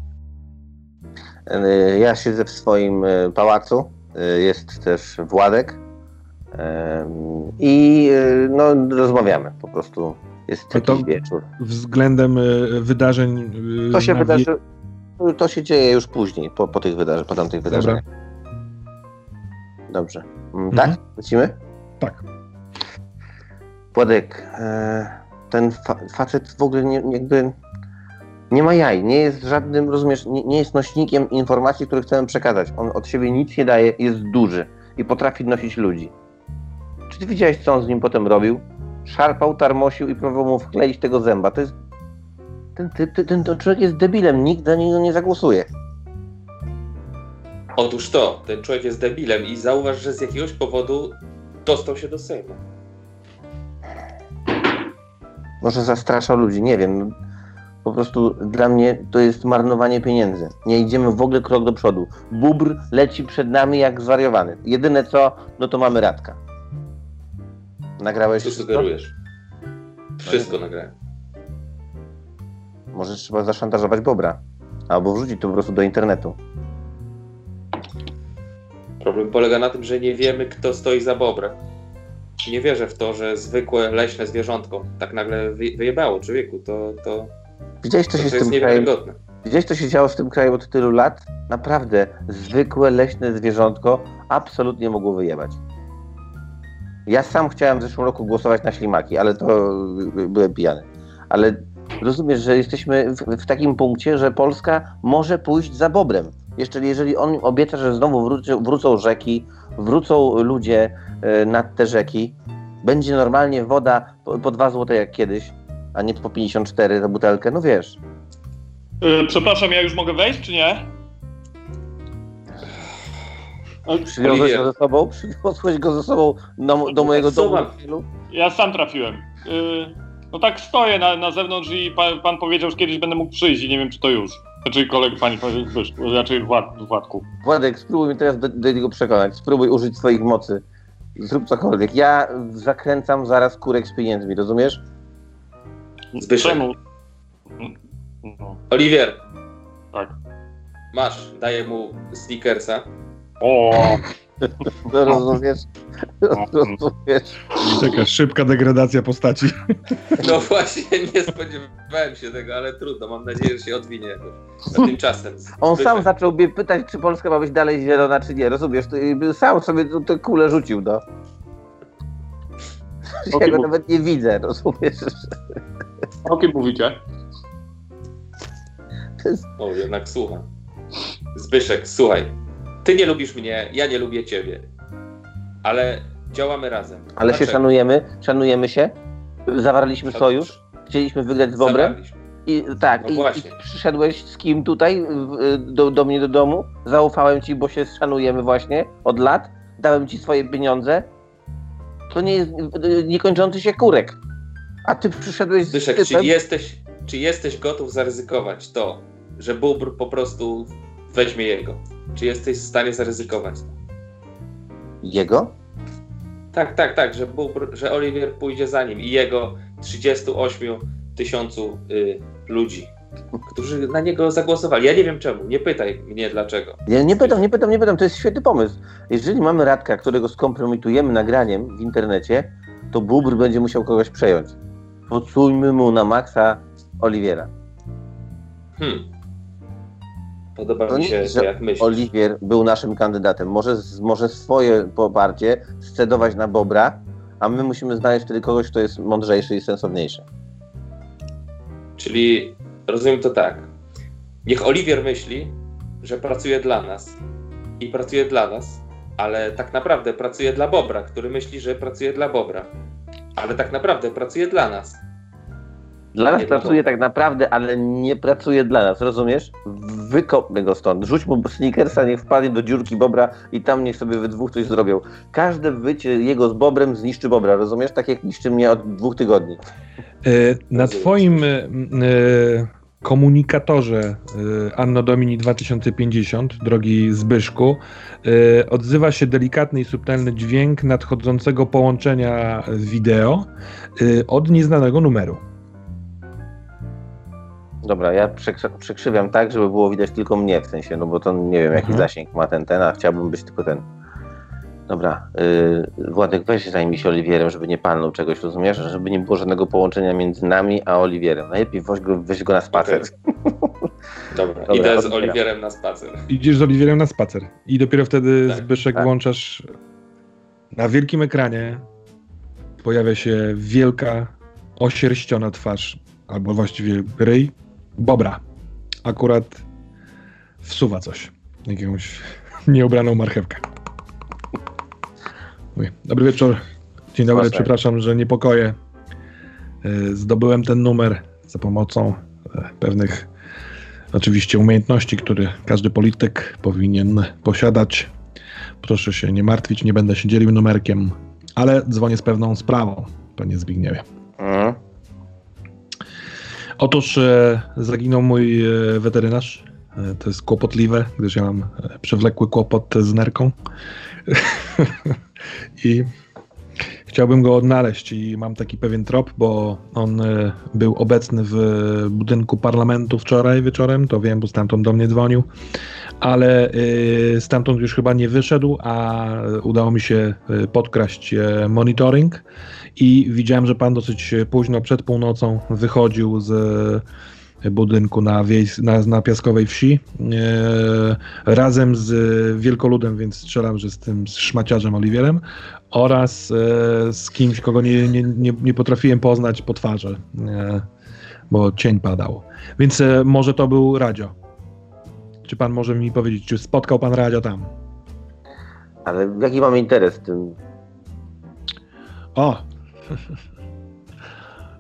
E, Ja siedzę w swoim e, pałacu. E, Jest też Władek. E, I e, no, rozmawiamy po prostu. Jest to- jakiś wieczór. Względem y, wydarzeń. y, To się wydarzy. To się dzieje już później, po, po tych wydarzeniach, po tamtych wydarzeniach. Dobrze. Mm, Mhm. Tak? Lecimy? Tak. Władek, e, ten fa facet w ogóle nie, jakby nie ma jaj, nie jest żadnym, rozumiesz, nie, nie jest nośnikiem informacji, które chcemy przekazać. On od siebie nic nie daje, jest duży i potrafi nosić ludzi. Czy ty widziałeś, co on z nim potem robił? Szarpał, tarmosił i próbował mu wkleić tego zęba. To jest... Ten, ten, ten, ten człowiek jest debilem, nikt za niego nie zagłosuje. Otóż to, ten człowiek jest debilem i zauważ, że z jakiegoś powodu dostał się do Sejmu. Może zastraszał ludzi, nie wiem. Po prostu dla mnie to jest marnowanie pieniędzy. Nie idziemy w ogóle krok do przodu. Bubr leci przed nami jak zwariowany. Jedyne co, no to mamy Radka. Nagrałeś Co sugerujesz? Wszystko nagrałem. Może trzeba zaszantażować Bobra. Albo wrzucić to po prostu do internetu. Problem polega na tym, że nie wiemy, kto stoi za bobrem. Nie wierzę w to, że zwykłe leśne zwierzątko tak nagle wy- wyjebało człowieku. To, to, Widziałeś, co to, się to jest niewiarygodne. Widziałeś, co się działo w tym kraju od tylu lat? Naprawdę, zwykłe leśne zwierzątko absolutnie mogło wyjebać. Ja sam chciałem w zeszłym roku głosować na ślimaki, ale to y, byłem pijany. Ale rozumiesz, że jesteśmy w, w takim punkcie, że Polska może pójść za Bobrem. Jeszcze jeżeli on obieca, że znowu wrócą, rzeki, wrócą ludzie e, nad te rzeki, będzie normalnie woda po, po 2 zł jak kiedyś, a nie po 54 za butelkę, no wiesz. Yy, przepraszam, ja już mogę wejść, czy nie? Przywiozłeś Oliwier. go ze sobą? Przywiozłeś go ze sobą do, do mojego domu? na? Ja sam trafiłem. Yy, no tak stoję na, na zewnątrz i pan, pan powiedział, że kiedyś będę mógł przyjść i nie wiem, czy to już. Znaczy kolega, pani powiedział, raczej Wład, Władku. Władek, spróbuj mnie teraz do, do niego przekonać. Spróbuj użyć swoich mocy. Zrób cokolwiek. Ja zakręcam zaraz kurek z pieniędzmi, rozumiesz? Zbyszek. Czemu? No, Oliwier, tak. masz, daję mu sneakersa. O, No, rozumiesz? rozumiesz? Taka szybka degradacja postaci. No właśnie, nie spodziewałem się tego, ale trudno. Mam nadzieję, że się odwinie jakoś. A tymczasem. On sam zaczął mnie pytać, czy Polska ma być dalej zielona, czy nie. Rozumiesz? Jakby sam sobie tę- kulę rzucił, no. Ja Okej, go nawet nie widzę, rozumiesz? o kim mówicie? To jest... O, jednak słucham. Zbyszek, słuchaj. Ty nie lubisz mnie, ja nie lubię ciebie. Ale działamy razem. Ale się Dlaczego? szanujemy, szanujemy się. Zawarliśmy sojusz. Chcieliśmy wygrać z. Zawarliśmy. I tak, No i, i przyszedłeś z kim tutaj w- do, do mnie do domu? Zaufałem ci, bo się szanujemy właśnie od lat. Dałem ci swoje pieniądze. To nie jest y, niekończący się kurek. A ty przyszedłeś z typem. czy jesteś, czy jesteś gotów zaryzykować to, że Bóbr po prostu weźmie jego? Czy jesteś w stanie zaryzykować? Jego? Tak, tak, tak, że, Bóbr, że Oliwier pójdzie za nim i jego 38 tysiącu y, ludzi, którzy na niego zagłosowali. Ja nie wiem czemu, nie pytaj mnie dlaczego. Ja nie pytam, nie pytam, nie pytam. To jest świetny pomysł. Jeżeli mamy Radka, którego skompromitujemy nagraniem w internecie, to Bubr będzie musiał kogoś przejąć. Podsujmy mu na maksa Oliwiera. Hmm. Podoba To mi nie się że jak myślisz. Oliwier był naszym kandydatem. Może, może swoje poparcie scedować na Bobra, a my musimy znaleźć wtedy kogoś, kto jest mądrzejszy i sensowniejszy. Czyli rozumiem to tak. Niech Oliwier myśli, że pracuje dla nas i pracuje dla nas, ale tak naprawdę pracuje dla Bobra, który myśli, że pracuje dla Bobra. Ale tak naprawdę pracuje dla nas. Dla nas pracuje tak naprawdę, ale nie pracuje dla nas, rozumiesz? Wykopmy go stąd. Rzuć mu sneakersa, niech wpadnie do dziurki Bobra i tam niech sobie we dwóch coś zrobią. Każde wycie jego z Bobrem zniszczy Bobra, rozumiesz? Tak jak niszczy mnie od dwóch tygodni. E, Na twoim e, e, komunikatorze e, Anno Domini 2050, drogi Zbyszku, e, odzywa się delikatny i subtelny dźwięk nadchodzącego połączenia wideo e, od nieznanego numeru. Dobra, ja przekrzy- przekrzywiam tak, żeby było widać tylko mnie, w sensie, no bo to nie wiem, jaki Mhm. zasięg ma ten, ten, a chciałbym być tylko ten. Dobra, yy, Władek, weź się zajmij się Oliwierem, żeby nie palnął czegoś, rozumiesz? Żeby nie było żadnego połączenia między nami a Oliwierem. Najlepiej weź go, weź go na spacer. Dobra, Dobra, idę z. Oliwierem na spacer. Idziesz z Oliwierem na spacer i dopiero wtedy Tak, Zbyszek tak. włączasz na wielkim ekranie pojawia się wielka osierściona twarz, albo właściwie ryj Bobra. Akurat wsuwa coś, jakąś nieubraną marchewkę. Dobry wieczór. Dzień dobry, Proszę. przepraszam, że niepokoję. Y, Zdobyłem ten numer za pomocą e, pewnych oczywiście umiejętności, które każdy polityk powinien posiadać. Proszę się nie martwić, nie będę się dzielił numerkiem, ale dzwonię z pewną sprawą, panie Zbigniewie. Mhm. Otóż e, zaginął mój e, weterynarz. E, to jest kłopotliwe, gdyż ja mam przewlekły kłopot z nerką. I chciałbym go odnaleźć i mam taki pewien trop, bo on e, był obecny w budynku parlamentu wczoraj wieczorem, to wiem, bo stamtąd do mnie dzwonił, ale e, stamtąd już chyba nie wyszedł, a udało mi się e, podkraść e, monitoring i widziałem, że pan dosyć późno przed północą wychodził z budynku na, na, na Piaskowej Wsi e, razem z wielkoludem, więc strzelam, że z tym z szmaciarzem Oliwierem oraz e, z kimś, kogo nie, nie, nie, nie potrafiłem poznać po twarzy, e, bo cień padał. Więc e, może to był Radio. Czy pan może mi powiedzieć, czy spotkał pan Radio tam? Ale jaki mamy interes w tym? O!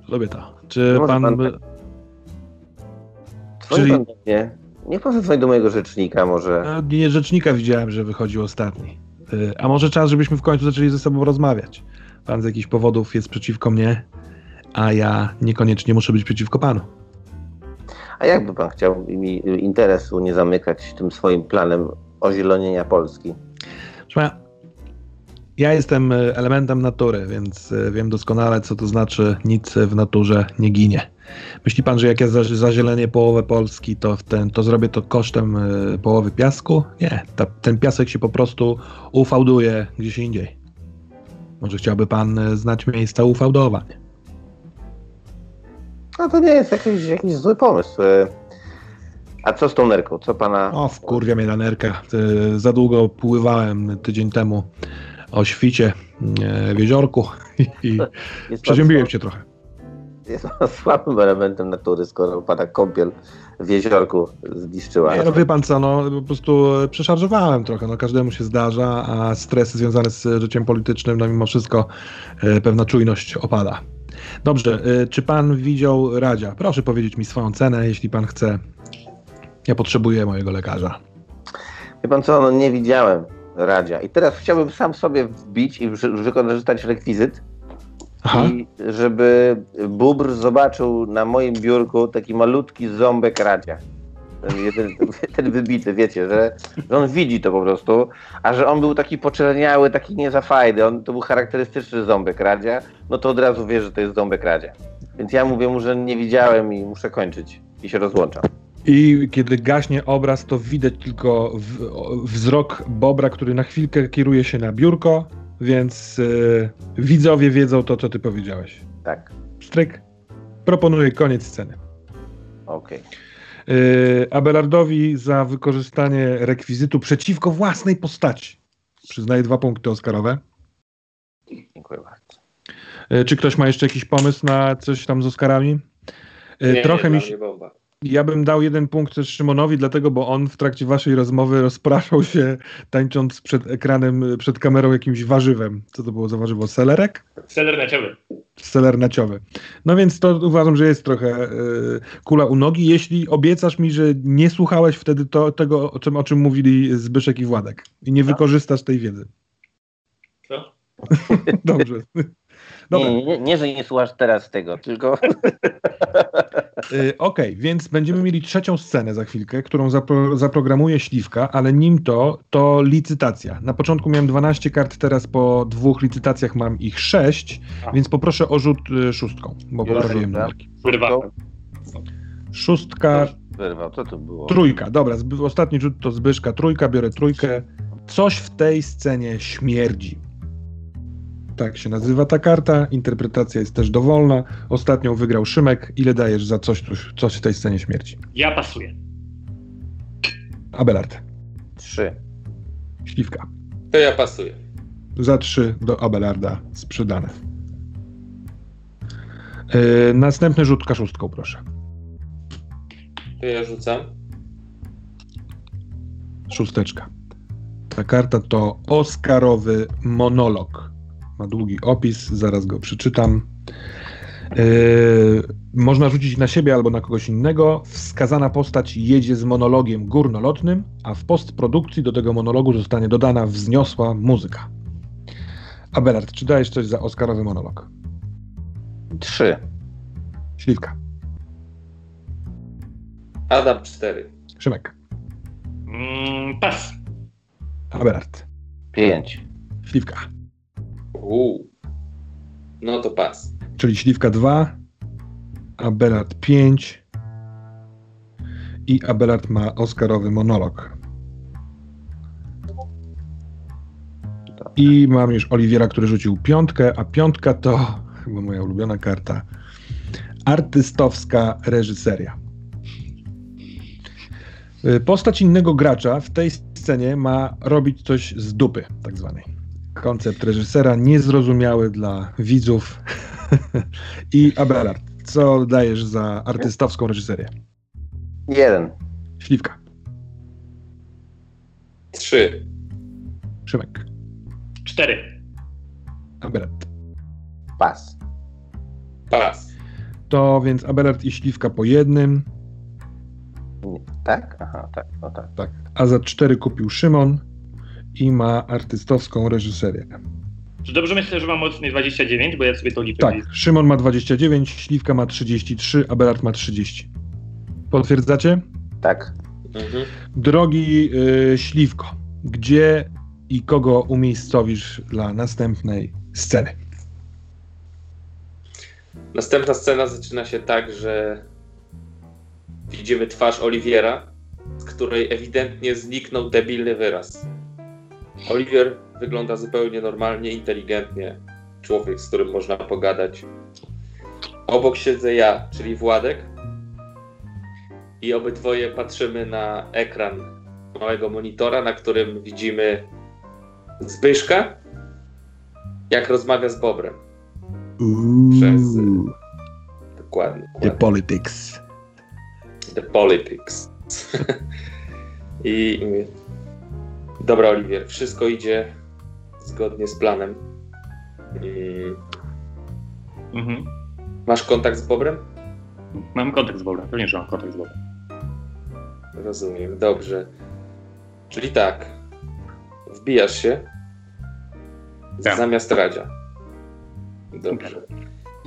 Lubię to. Czy Może pan... pan by- Czyli- pan do mnie. Niech pan zadzwoni do mojego rzecznika może. Nie, rzecznika widziałem, że wychodził ostatni. Y, A może czas, żebyśmy w końcu zaczęli ze sobą rozmawiać? Pan z jakichś powodów jest przeciwko mnie, a ja niekoniecznie muszę być przeciwko panu. A jakby pan chciał mi interesu nie zamykać tym swoim planem ozielonienia Polski? Proszę pana, ja jestem y, elementem natury, więc y, wiem doskonale, co to znaczy nic w naturze nie ginie. Myśli pan, że jak ja za- zazielenię połowę Polski, to, ten, to zrobię to kosztem y, połowy piasku? Nie, ta, ten piasek się po prostu ufałduje gdzieś indziej. Może chciałby pan znać miejsca ufałdowań? No to nie jest jakiś, jakiś zły pomysł. E, A co z tą nerką? Co pana... O, wkurwia mnie ta nerka. Za długo pływałem tydzień temu o świcie y, w jeziorku i przeziębiłem się trochę. Jest pan słabym elementem natury, skoro pana kąpiel w jeziorku zniszczyła. Nie, no wie pan co, no po prostu e, przeszarżowałem trochę, no każdemu się zdarza, a stres związany z życiem politycznym, no mimo wszystko e, pewna czujność opada. Dobrze, e, czy pan widział Radzia? Proszę powiedzieć mi swoją cenę, jeśli pan chce. Ja potrzebuję mojego lekarza. Wie pan co, no nie widziałem Radzia. I teraz chciałbym sam sobie wbić i wy- wykorzystać rekwizyt, Aha, i żeby Bubr zobaczył na moim biurku taki malutki ząbek Radzia. Ten, jeden, ten wybity, wiecie, że, że on widzi to po prostu, a że on był taki poczerniały, taki nie za fajny, on, to był charakterystyczny ząbek Radzia, no to od razu wie, że to jest ząbek Radzia. Więc ja mówię mu, że nie widziałem i muszę kończyć. I się rozłączam. I kiedy gaśnie obraz, to widać tylko w, wzrok Bobra, który na chwilkę kieruje się na biurko, więc e, widzowie wiedzą to, co ty powiedziałeś. Tak, Stryk. Proponuję koniec sceny. okej. Yy, Abelardowi za wykorzystanie rekwizytu przeciwko własnej postaci. Przyznaję dwa punkty Oscarowe. Dziękuję bardzo. Yy, czy ktoś ma jeszcze jakiś pomysł na coś tam z Oscarami? Yy, Nie, trochę nie, mi się, bomba. Ja bym dał jeden punkt Szymonowi, dlatego, bo on w trakcie waszej rozmowy rozpraszał się, tańcząc przed ekranem, przed kamerą jakimś warzywem. Co to było za warzywo? Selerek? Seler naciowy. Seler naciowy. No więc to uważam, że jest trochę yy, kula u nogi, jeśli obiecasz mi, że nie słuchałeś wtedy to, tego, o czym, o czym mówili Zbyszek i Władek i nie wykorzystasz tej wiedzy. Co? Dobrze. Dobra, Nie, nie, nie, że nie słuchasz teraz tego, tylko y, okej, więc będziemy mieli trzecią scenę za chwilkę, którą zapro, zaprogramuje Śliwka, ale nim to, to licytacja. Na początku miałem 12 kart, teraz po dwóch licytacjach mam ich 6, A. więc poproszę o rzut y, szóstką, bo poprawiłem numerki. Szóstka, wyrwał. Co to było? Trójka, dobra, ostatni rzut to Zbyszka, trójka, biorę trójkę. Coś w tej scenie śmierdzi. Tak się nazywa ta karta, interpretacja jest też dowolna. Ostatnią wygrał Szymek. Ile dajesz za coś, coś w tej scenie śmierci? Ja pasuję. Abelard, Trzy. śliwka. To ja pasuję. Za trzy do Abelarda sprzedane. Yy, następny rzut kaszustką, proszę. To ja rzucam. Szósteczka. Ta karta to Oscarowy monolog. Ma długi opis, zaraz go przeczytam. Yy, można rzucić na siebie albo na kogoś innego. Wskazana postać jedzie z monologiem górnolotnym, a w postprodukcji do tego monologu zostanie dodana wzniosła muzyka. Abelard, czy dajesz coś za Oscarowy monolog? Trzy. Śliwka. Adam 4. Szymek. Mm, pas. Abelard. Pięć. Śliwka. Uuu. No to pas. Czyli Śliwka 2, Abelard 5 i Abelard ma Oscarowy monolog. I mam już Oliwiera, który rzucił piątkę, a piątka to chyba moja ulubiona karta. Artystowska reżyseria. Postać innego gracza w tej scenie ma robić coś z dupy, tak zwanej. Koncept reżysera niezrozumiały dla widzów. I Abelard, co dajesz za artystowską reżyserię? Jeden. Śliwka, 3. Szymek, Cztery. Abelard. Pas. Pas. To więc Abelard i Śliwka po jednym. Tak? Aha, tak. No tak. tak. A za cztery kupił Szymon i ma artystowską reżyserię. Czy dobrze myślę, że mam mocniej 29, bo ja sobie to liczę. Tak, Szymon ma 29, Śliwka ma 33, Abelard ma 30. Potwierdzacie? Tak. Mhm. Drogi y, Śliwko, gdzie i kogo umiejscowisz dla następnej sceny? Następna scena zaczyna się tak, że widzimy twarz Oliwiera, z której ewidentnie zniknął debilny wyraz. Oliwier wygląda zupełnie normalnie, inteligentnie. Człowiek, z którym można pogadać. Obok siedzę ja, czyli Władek. I obydwoje patrzymy na ekran małego monitora, na którym widzimy Zbyszka, jak rozmawia z Bobrem. Przez, y, Dokładnie. The dokładnie. Politics. The Politics. I dobra Oliwier, wszystko idzie zgodnie z planem. Mm, Mhm. Masz kontakt z Bobrem? Mam kontakt z Bobrem, pewnie, że mam kontakt z Bobrem. Rozumiem, dobrze. Czyli tak, wbijasz się Tak. zamiast Radzia. Dobrze.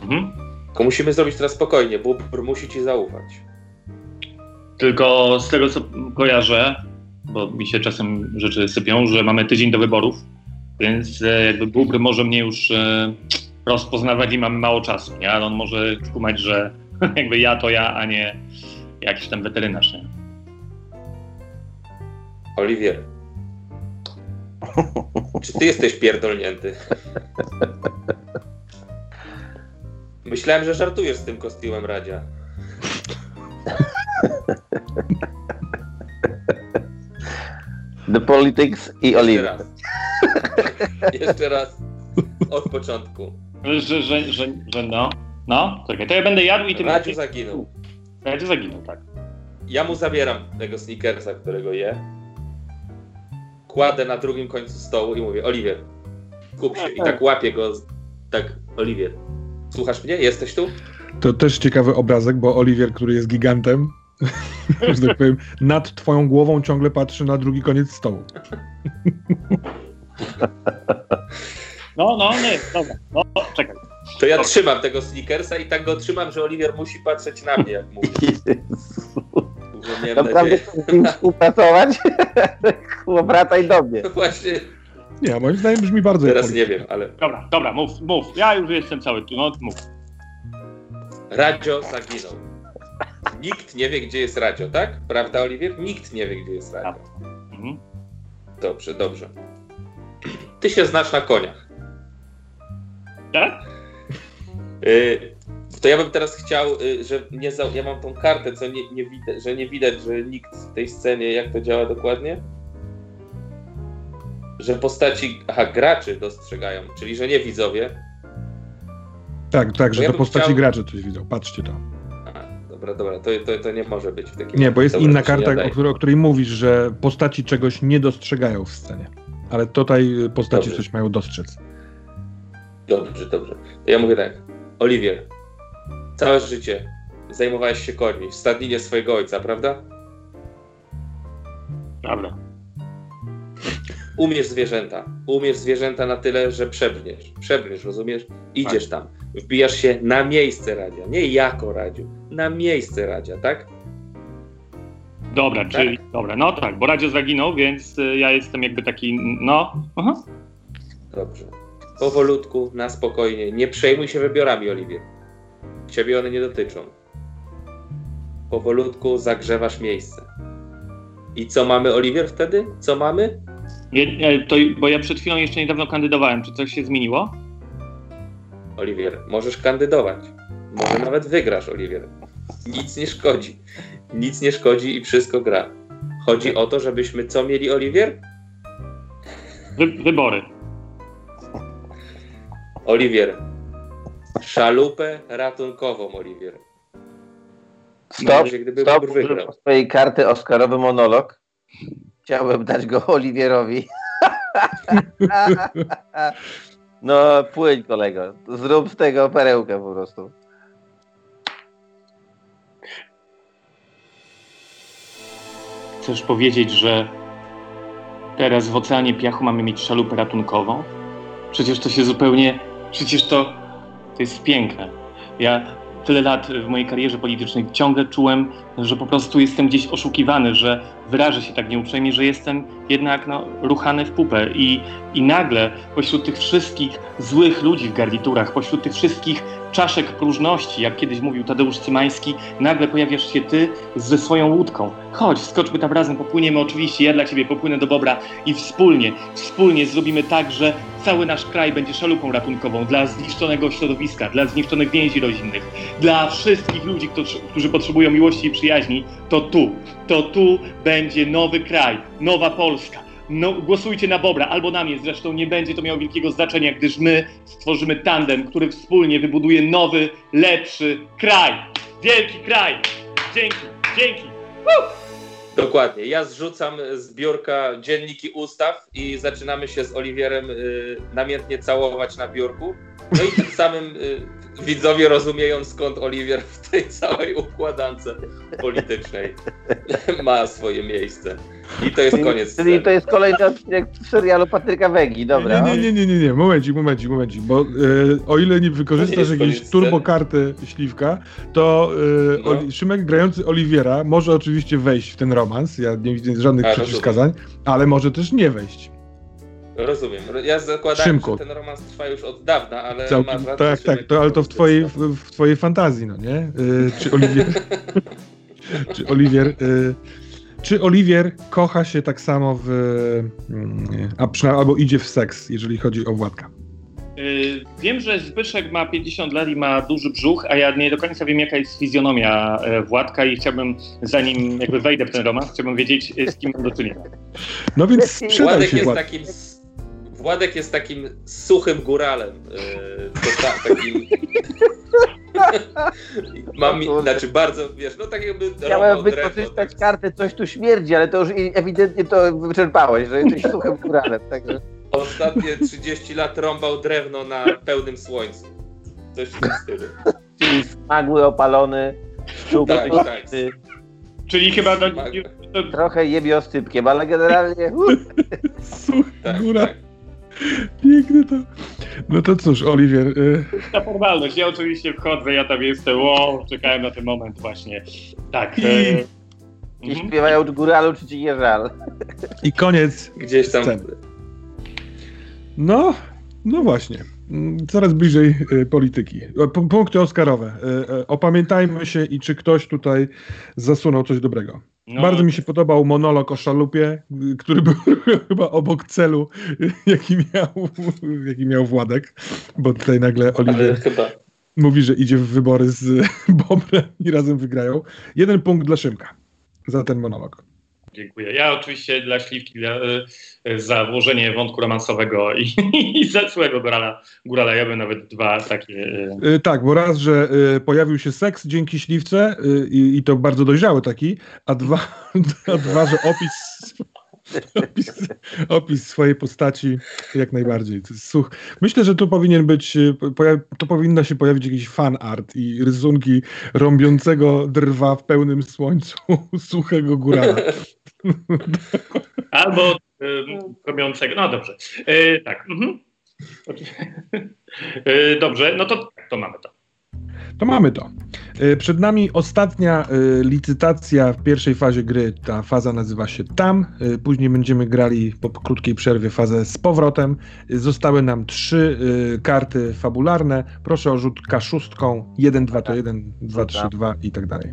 Mhm. Tylko musimy zrobić teraz spokojnie, Bóbr musi ci zaufać. Tylko z tego, co kojarzę, bo mi się czasem rzeczy sypią, że mamy tydzień do wyborów, więc e, jakby Bóbr może mnie już e, rozpoznawać i mamy mało czasu, nie? Ale on może kumać, że jakby ja to ja, a nie jakiś tam weterynarz, nie? Oliwier. Czy ty jesteś pierdolnięty? Myślałem, że żartujesz z tym kostiumem Radzia. The Politics i Oliver. Jeszcze raz. Od początku. Że, że, że, że no, no, czekaj, to ja będę jadł i ty Radziu zaginął. Ja cię zaginął, tak. Ja mu zabieram tego sneakersa, którego je. Kładę na drugim końcu stołu i mówię, Oliwier, kup się. I tak łapię go, tak, Oliwier, słuchasz mnie? Jesteś tu? To też ciekawy obrazek, bo Oliwier, który jest gigantem, że tak powiem, nad twoją głową ciągle patrzy na drugi koniec stołu. No, no, nie, dobra, no, czekaj. To ja Dobra. trzymam tego sneakersa i tak go trzymam, że Oliwier musi patrzeć na mnie, jak mówi. Naprawdę chcesz współpracować? Wracaj do mnie. Właśnie, Nie, moim zdaniem brzmi bardzo teraz nie wiem, ale Dobra, dobra, mów, mów, ja już jestem cały tu, no mów. Radzio zaginął. Nikt nie wie, gdzie jest Radio, tak? Prawda, Oliwier? Nikt nie wie, gdzie jest Radio. Mhm. Dobrze, dobrze. Ty się znasz na koniach. Tak? Y, to ja bym teraz chciał, y, że nie za, ja mam tą kartę, co nie, nie widać, że nie widać, że nikt w tej scenie, jak to działa dokładnie? Że postaci, aha, graczy dostrzegają, czyli że nie widzowie. Tak, tak, że ja to postaci chciał- graczy coś widzą. Patrzcie to. Dobra, dobra, to, to, to nie może być w takim Nie, bo jest Dobra, inna karta, o której, o której mówisz, że postaci czegoś nie dostrzegają w scenie. Ale tutaj y, postaci Dobrze. coś mają dostrzec. Dobrze, dobrze. Ja mówię tak. Oliwier, Całe życie zajmowałeś się końmi w stadninie swojego ojca, prawda? Prawda. Umiesz zwierzęta. Umiesz zwierzęta na tyle, że przebrniesz. Przebrniesz, rozumiesz? Idziesz tam. Wbijasz się na miejsce Radzia. Nie jako Radziu. Na miejsce Radzia, tak? Dobra, czyli dobra, no tak, bo Radio zaginął, więc y, ja jestem jakby taki, no, aha. Dobrze. Powolutku, na spokojnie. Nie przejmuj się wybiorami, Oliwier. Ciebie one nie dotyczą. Powolutku zagrzewasz miejsce. I co mamy, Oliwier, wtedy? Co mamy? To, bo ja przed chwilą jeszcze niedawno kandydowałem, czy coś się zmieniło? Oliwier, możesz kandydować. Może nawet wygrasz, Oliwier. Nic nie szkodzi. Nic nie szkodzi i wszystko gra. Chodzi o to, żebyśmy co mieli, Oliwier? Wy, wybory. Oliwier. Szalupę ratunkową, Oliwier. Stop, Może gdyby stop, wygrał. swojej karty Oscarowy monolog. Chciałbym dać go Oliwierowi. No, płyń kolego. Zrób z tego perełkę po prostu. Chcesz powiedzieć, że teraz w oceanie piachu mamy mieć szalupę ratunkową? Przecież to się zupełnie. Przecież to. To jest piękne. Ja tyle lat w mojej karierze politycznej ciągle czułem, że po prostu jestem gdzieś oszukiwany, że wyrażę się tak nieuprzejmie, że jestem jednak no, ruchany w pupę. I, I nagle pośród tych wszystkich złych ludzi w garniturach, pośród tych wszystkich czaszek próżności, jak kiedyś mówił Tadeusz Cymański, nagle pojawiasz się ty ze swoją łódką. Chodź, skoczmy tam razem, popłyniemy oczywiście, ja dla ciebie popłynę do Bobra i wspólnie, wspólnie zrobimy tak, że cały nasz kraj będzie szalupą ratunkową dla zniszczonego środowiska, dla zniszczonych więzi rodzinnych, dla wszystkich ludzi, którzy, potrzebują miłości i przyjaźni, to tu, to tu będzie nowy kraj, nowa Polska. No, głosujcie na Bobra, albo na mnie, zresztą nie będzie to miało wielkiego znaczenia, gdyż my stworzymy tandem, który wspólnie wybuduje nowy, lepszy kraj. Wielki kraj! Dzięki, dzięki! Dokładnie. Ja zrzucam z biurka dzienniki ustaw i zaczynamy się z Oliwierem y, namiętnie całować na biurku. No i tym samym y, widzowie rozumieją skąd Oliwier w tej całej układance politycznej ma swoje miejsce. I to jest koniec. Czyli sceny. to jest kolejny odcinek w serialu Patryka Wegi, dobra. Nie, nie, nie, nie, nie, nie. momencik, momencik, momencik, bo e, o ile nie wykorzystasz jakiejś turbokarty śliwka, to e, No. Oli, Szymek grający Oliwiera może oczywiście wejść w ten romans, ja nie widzę żadnych A, przeciwwskazań, ale może też nie wejść. Rozumiem. Ja zakładałem, Szymku. że ten romans trwa już od dawna, ale Całkiem, masz rację, tak, tak, to, ale to w twojej, w, w twojej fantazji, no nie? E, czy Oliwier, czy Oliwier, e, czy Oliwier kocha się tak samo w, mm, a przynajmniej, albo idzie w seks, jeżeli chodzi o Władka? Yy, wiem, że Zbyszek ma 50 lat i ma duży brzuch, a ja nie do końca wiem, jaka jest fizjonomia e, Władka i chciałbym, zanim jakby wejdę w ten romans, chciałbym wiedzieć, e, z kim mam do czynienia. No więc sprzedaj Władek się jest Władek. takim. Władek jest takim suchym góralem. Yy, takim. Mam, znaczy bardzo, wiesz, no tak jakby Chciałem wykorzystać tak. kartę Coś tu śmierdzi, ale to już ewidentnie to wyczerpałeś, że jesteś suchym kuralem. Także Ostatnie 30 lat rąbał drewno na pełnym słońcu. Coś w tym stylu. czyli smagły, opalony, szczupły, Tak, tak. Czyli chyba trochę jebie oscypkiem, ale generalnie uh, Such, Tak, góra, tak. Piękne to. No to cóż, Oliwier, y, ta formalność. Ja oczywiście wchodzę, ja tam jestem, wow, czekałem na ten moment właśnie. Tak. I- E, i mhm. śpiewają góralu, czy ci nie żal. i koniec. Gdzieś tam. Sceny. No, no właśnie. Mm, Coraz bliżej y, polityki. O, p- Punkty Oscarowe. Y, y, Opamiętajmy się i czy ktoś tutaj zasunął coś dobrego. No, Bardzo mi się podobał monolog o szalupie, który był chyba obok celu, jaki miał, jaki miał Władek, bo tutaj nagle chyba. mówi, że idzie w wybory z Bobrem i razem wygrają. Jeden punkt dla Szymka za ten monolog. Dziękuję. Ja oczywiście dla Śliwki dla, e, za włożenie wątku romansowego i, i za złego górala, górala. Ja bym nawet dwa takie... e, tak, bo raz, że pojawił się seks dzięki śliwce i, to bardzo dojrzały taki, a dwa, a dwa że opis opis, opis swojej postaci jak najbardziej. Such. Myślę, że tu powinien być, to powinno się pojawić jakiś fan art i rysunki rąbiącego drwa w pełnym słońcu suchego górala. Albo robiącego. No dobrze. E, tak. Mhm. E, dobrze, no to, to mamy to. To mamy to. E, przed nami ostatnia licytacja w pierwszej fazie gry. Ta faza nazywa się Tam. Później będziemy grali po krótkiej przerwie fazę z powrotem. Zostały nam trzy karty fabularne. Proszę o rzut K6. 1, 2 to 1, 2, 3, 2 i tak dalej.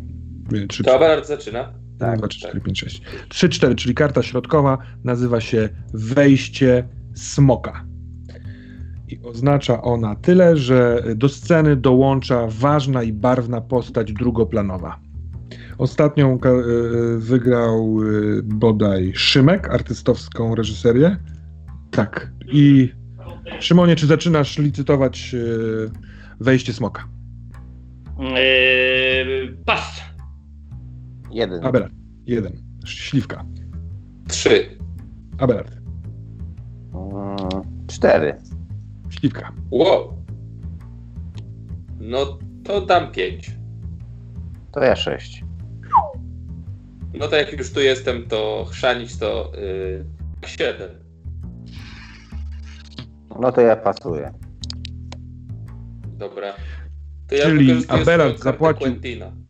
3, to Abelarд zaczyna. Tak, 2, 3, 4, 5, 6. 3, 4, czyli karta środkowa nazywa się Wejście Smoka. I oznacza ona tyle, że do sceny dołącza ważna i barwna postać drugoplanowa. Ostatnią e, wygrał e, bodaj Szymek, artystowską reżyserię. Tak. I Szymonie, czy zaczynasz licytować e, wejście smoka? Yy, pas. Jeden. Abelard. Jeden. Śliwka. Trzy. Abelard. Mm, cztery. Śliwka. Wow. No to dam pięć. To ja sześć. No to jak już tu jestem, to chrzanić to yy, siedem. No to ja pasuję. Dobra. To ja Czyli Abelard zapłacił. Quentina.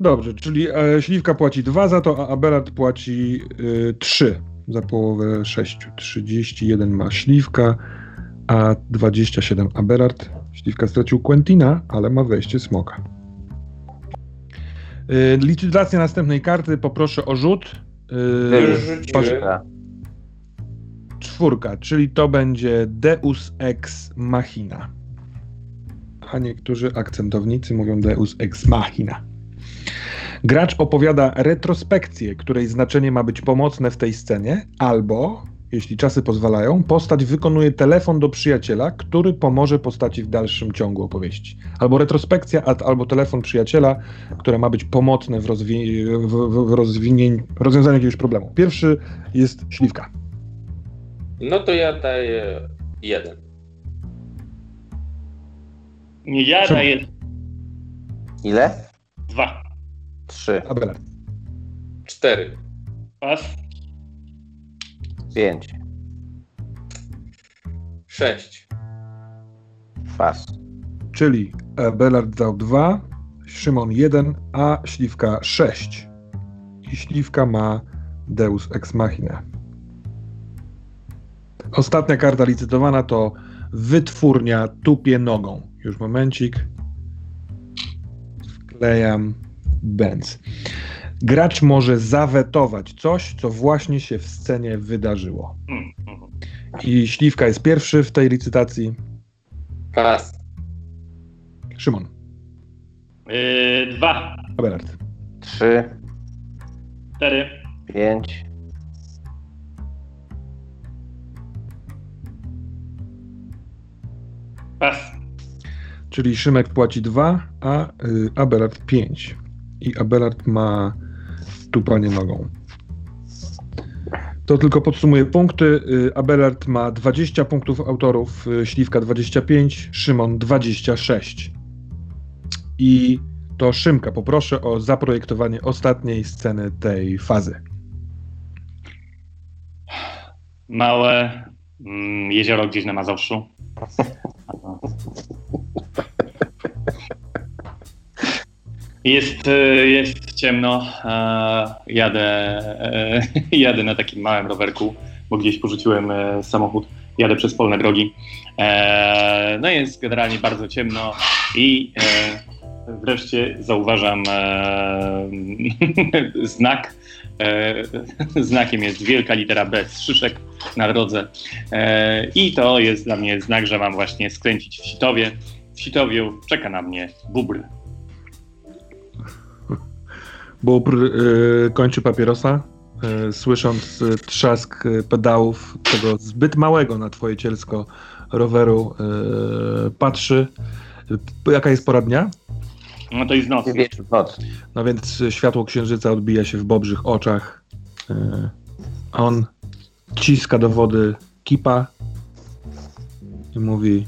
Dobrze, czyli e, Śliwka płaci 2 za to, a Abelard płaci y, 3 za połowę 6. 31 ma Śliwka, a 27 Aberard. Śliwka stracił Quentina, ale ma wejście Smoka. Yy, licytacja następnej karty. Poproszę o rzut. Yy, czwórka, czyli to będzie Deus Ex Machina. A niektórzy akcentownicy mówią Deus Ex Machina. Gracz opowiada retrospekcję, której znaczenie ma być pomocne w tej scenie, albo jeśli czasy pozwalają, postać wykonuje telefon do przyjaciela, który pomoże postaci w dalszym ciągu opowieści. Albo retrospekcja, albo telefon przyjaciela, które ma być pomocne w, rozwi w, w rozwinięciu, rozwiązaniu jakiegoś problemu. Pierwszy jest śliwka. No to ja daję jeden. Ja Czemu? daję. Ile? Dwa. Trzy. Abelard. Cztery. Pas. Pięć. Sześć. Pas. Czyli Belard dał dwa, Szymon jeden, a Śliwka sześć. I Śliwka ma Deus Ex Machina. Ostatnia karta licytowana to wytwórnia tupie nogą. Już momencik. Wklejam Benz. Gracz może zawetować coś, co właśnie się w scenie wydarzyło. I Śliwka jest pierwszy w tej licytacji. Pas. Szymon. Yy, dwa. Abelard. Trzy. Cztery. Pięć. Pas. Czyli Szymek płaci dwa, a y, Abelard pięć. I Abelard ma tupanie nogą. To tylko podsumuję punkty. Y, Abelard ma 20 punktów autorów, y, Śliwka 25, Szymon 26. I to Szymka, poproszę o zaprojektowanie ostatniej sceny tej fazy. Małe mm, jezioro gdzieś na Mazowszu. Jest, e, jest ciemno. E, jadę, e, jadę na takim małym rowerku, bo gdzieś porzuciłem samochód. Jadę przez polne drogi. No jest generalnie bardzo ciemno i wreszcie zauważam znak. Znakiem jest wielka litera B z szyszek na drodze. I to jest dla mnie znak, że mam właśnie skręcić w Sitowie. W Sitowiu czeka na mnie bubr. Bóbr y, kończy papierosa, y, słysząc y, trzask pedałów tego zbyt małego na twoje cielsko roweru, y, patrzy. Jaka jest pora dnia? No to jest noc. Wieczór, noc. No więc światło księżyca odbija się w bobrzych oczach. On ciska do wody kipa i mówi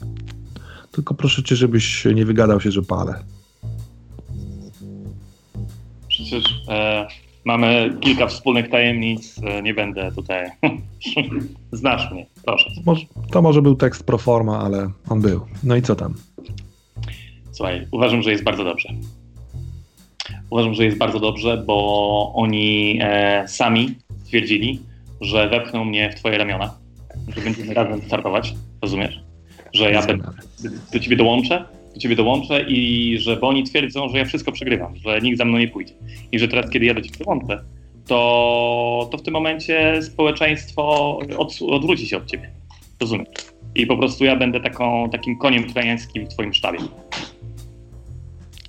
tylko proszę cię, żebyś nie wygadał się, że palę. Przecież e, mamy kilka wspólnych tajemnic. E, nie będę tutaj. Znasz mnie, proszę. To może był tekst pro forma, ale on był. No i co tam? Słuchaj, uważam, że jest bardzo dobrze. Uważam, że jest bardzo dobrze, bo oni e, sami stwierdzili, że wepchną mnie w twoje ramiona, że będziemy razem startować, rozumiesz? Że ja będę, do ciebie dołączę, do ciebie dołączę i że bo oni twierdzą, że ja wszystko przegrywam, że nikt za mną nie pójdzie. I że teraz, kiedy ja do ciebie dołączę, to, to w tym momencie społeczeństwo od, odwróci się od ciebie. Rozumiesz? I po prostu ja będę taką, takim koniem trojańskim w twoim sztabie.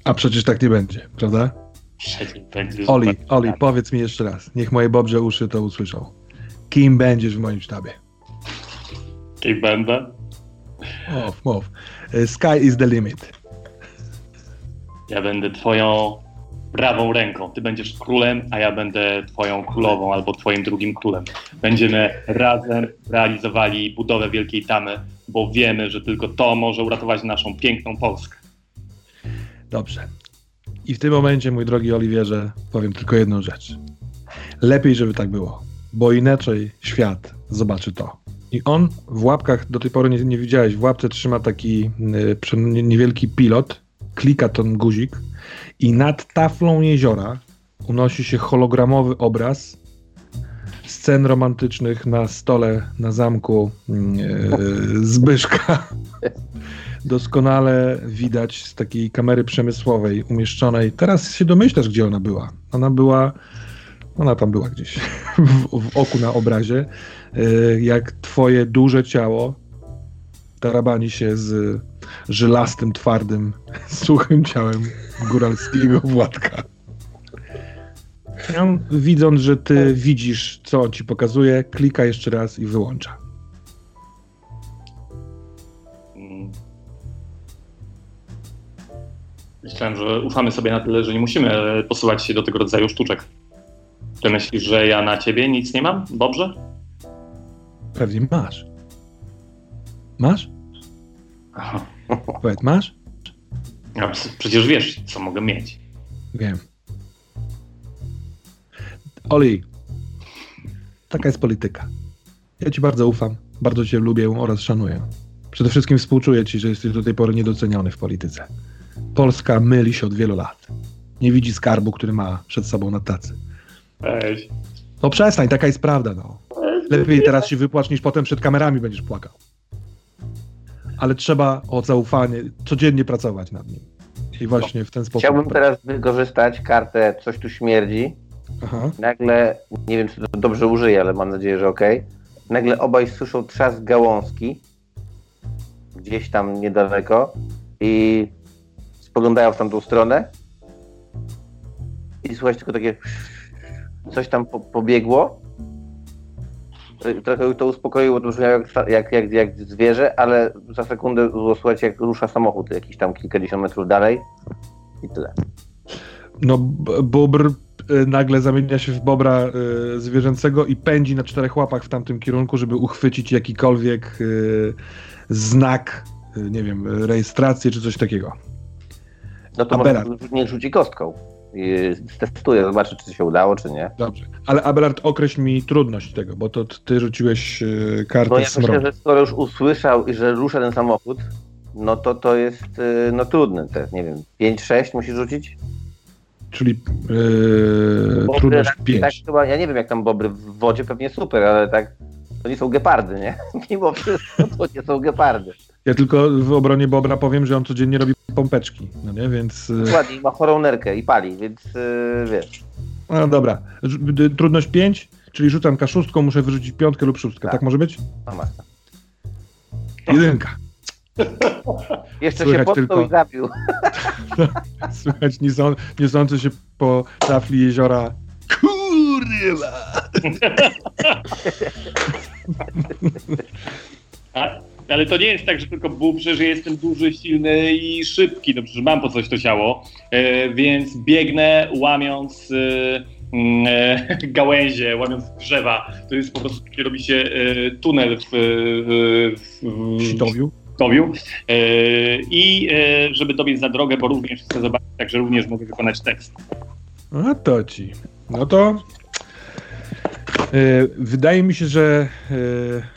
A przecież tak nie będzie, prawda? Przecież będzie Oli, Oli, powiedz mi jeszcze raz. Niech moje bobrze uszy to usłyszą. Kim będziesz w moim sztabie? I będę. Mów, mów. Y, Sky is the limit. Ja będę twoją prawą ręką. Ty będziesz królem, a ja będę twoją królową albo twoim drugim królem. Będziemy razem realizowali budowę Wielkiej Tamy, bo wiemy, że tylko to może uratować naszą piękną Polskę. Dobrze. I w tym momencie, mój drogi Oliwierze, powiem tylko jedną rzecz. Lepiej, żeby tak było, bo inaczej świat zobaczy to. I on w łapkach, do tej pory nie, nie widziałeś, w łapce trzyma taki y, niewielki pilot, klika ten guzik i nad taflą jeziora unosi się hologramowy obraz scen romantycznych na stole na zamku y, Zbyszka. Doskonale widać z takiej kamery przemysłowej umieszczonej. Teraz się domyślasz, gdzie ona była. Ona była, ona tam była gdzieś w, w oku na obrazie, jak twoje duże ciało tarabani się z żylastym, twardym, suchym ciałem góralskiego Władka. On, widząc, że ty widzisz, co on ci pokazuje, klika jeszcze raz i wyłącza. Myślałem, że ufamy sobie na tyle, że nie musimy e, posuwać się do tego rodzaju sztuczek. Ty myślisz, że ja na ciebie nic nie mam? Dobrze? Pewnie masz. Masz? Aha. Powiedz, masz? A p- przecież wiesz, co mogę mieć. Wiem. Oli, taka jest polityka. Ja ci bardzo ufam, bardzo cię lubię oraz szanuję. Przede wszystkim współczuję ci, że jesteś do tej pory niedoceniony w polityce. Polska myli się od wielu lat. Nie widzi skarbu, który ma przed sobą na tacy. Weź. No przestań, taka jest prawda, no. Lepiej teraz się wypłacz, niż potem przed kamerami będziesz płakał. Ale trzeba o zaufanie codziennie pracować nad nim. I właśnie w ten sposób. Chciałbym teraz wykorzystać kartę Coś tu śmierdzi. Aha. Nagle, nie wiem czy to dobrze użyję, ale mam nadzieję, że okej. Nagle obaj słyszą trzask gałązki gdzieś tam niedaleko i spoglądają w tamtą stronę i słychać tylko takie coś tam po, pobiegło. Trochę to uspokoiło, brzmiało jak, jak, jak, jak zwierzę, ale za sekundę było słychać jak rusza samochód jakiś tam kilkadziesiąt metrów dalej i tyle. No, b- bobr y, nagle zamienia się w bobra y, zwierzęcego i pędzi na czterech łapach w tamtym kierunku, żeby uchwycić jakikolwiek y, znak, y, nie wiem, rejestrację czy coś takiego. No to może niech rzuci kostką. Testuję, zobaczę, czy się udało, czy nie. Dobrze. Ale Abelard, określ mi trudność tego, bo to ty rzuciłeś y, kartę No ja smrodu. myślę, że skoro już usłyszał, i że rusza ten samochód, no to to jest y, no trudne. Te, nie wiem, 5-6 musisz rzucić? Czyli y, Bobry trudność raczej 5. Tak chyba, ja nie wiem jak tam bobry w wodzie, pewnie super, ale tak to nie są gepardy, nie? Mimo wszystko to nie są gepardy. Ja tylko w obronie Bobra powiem, że on codziennie robi pompeczki, no nie, więc... y, Dokładnie, ma chorą nerkę i pali, więc y, wiesz. No dobra. Trudność 5, czyli rzucam kaszustką, muszę wyrzucić piątkę lub szóstkę. Tak, Tak. może być? No masz. Jedynka. Jeszcze Słychać się potknął tylko- i zabił. Słychać niesą, niosący się po tafli jeziora. Kurwa! A, ale to nie jest tak, że tylko bubrze, że jestem duży, silny i szybki. No przecież mam po coś to ciało, e, więc biegnę łamiąc mm, e, gałęzie, łamiąc drzewa. To jest po prostu, kiedy robi się e, tunel w, w, w, Sitowiu. E, I e, żeby dobiec za drogę, bo również chcę zobaczyć, także również mogę wykonać tekst. A to ci. No to e, wydaje mi się, że e,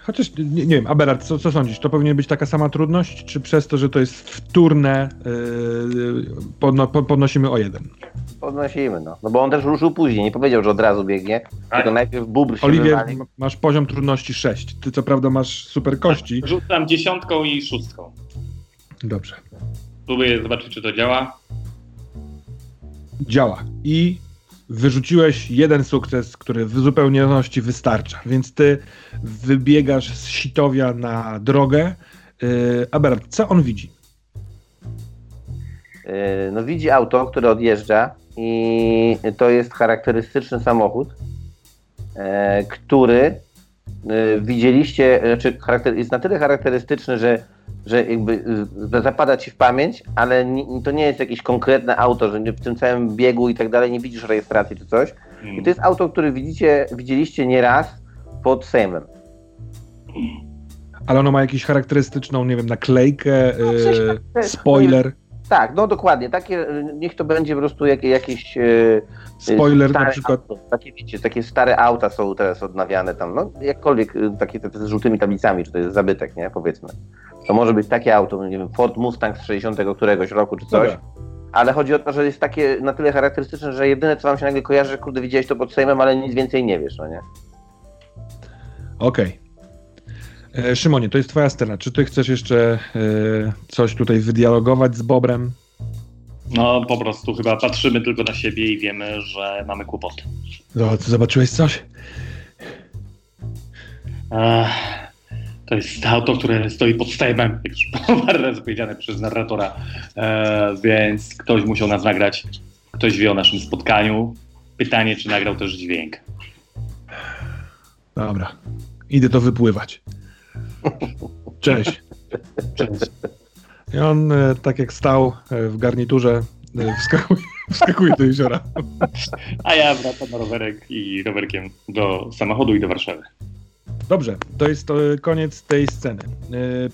chociaż nie, nie wiem, Abelard, co, co sądzisz? To powinien być taka sama trudność, czy przez to, że to jest wtórne e, podno, po- podnosimy o jeden? Podnosimy, no. No bo on też ruszył później, nie powiedział, że od razu biegnie, tylko najpierw bubr się Oliwier, masz poziom trudności 6. Ty co prawda masz super kości. Rzucam dziesiątką i szóstką. Dobrze. Próbuję zobaczyć, czy to działa. Działa. I wyrzuciłeś jeden sukces, który w zupełności wystarcza. Więc ty wybiegasz z sitowia na drogę. Yy, co on widzi? Yy, No widzi auto, które odjeżdża i to jest charakterystyczny samochód, e, który widzieliście, znaczy charakter, jest na tyle charakterystyczny, że, że jakby e, zapada ci w pamięć, ale ni- to nie jest jakieś konkretne auto, że w tym całym biegu i tak dalej nie widzisz rejestracji czy coś. I to jest auto, które widzicie, widzieliście nieraz pod Sejmem. Ale ono ma jakąś charakterystyczną, nie wiem, naklejkę, No, yy, spoiler. Tak, no dokładnie. Takie, e, niech to będzie po prostu jakie, jakieś. e, Spoiler na przykład. Auto, takie, wiecie, takie stare auta są teraz odnawiane tam, no jakkolwiek y, takie te, te z żółtymi tablicami, czy to jest zabytek, nie, powiedzmy. To może być takie auto, no nie wiem, Ford Mustang z 60 któregoś roku, czy coś. Dobra. Ale chodzi o to, że jest takie na tyle charakterystyczne, że jedyne co wam się nagle kojarzy, że kurde widziałeś to pod Sejmem, ale nic więcej nie wiesz, no nie? Okej. E, Szymonie, to jest twoja scena. Czy ty chcesz jeszcze e, coś tutaj wydialogować z Bobrem? No po prostu chyba patrzymy tylko na siebie i wiemy, że mamy kłopot. No, ty zobaczyłeś coś? Ech, to jest auto, które stoi pod Sejmem, jak już parę razy powiedziane przez narratora, e, więc ktoś musiał nas nagrać, ktoś wie o naszym spotkaniu. Pytanie, czy nagrał też dźwięk. Dobra. Idę to wypływać. Cześć. Cześć. I on, e, tak jak stał e, w garniturze, e, wskakuje, wskakuje do jeziora. A ja wracam na rowerek i rowerkiem do samochodu i do Warszawy. Dobrze, to jest e, koniec tej sceny.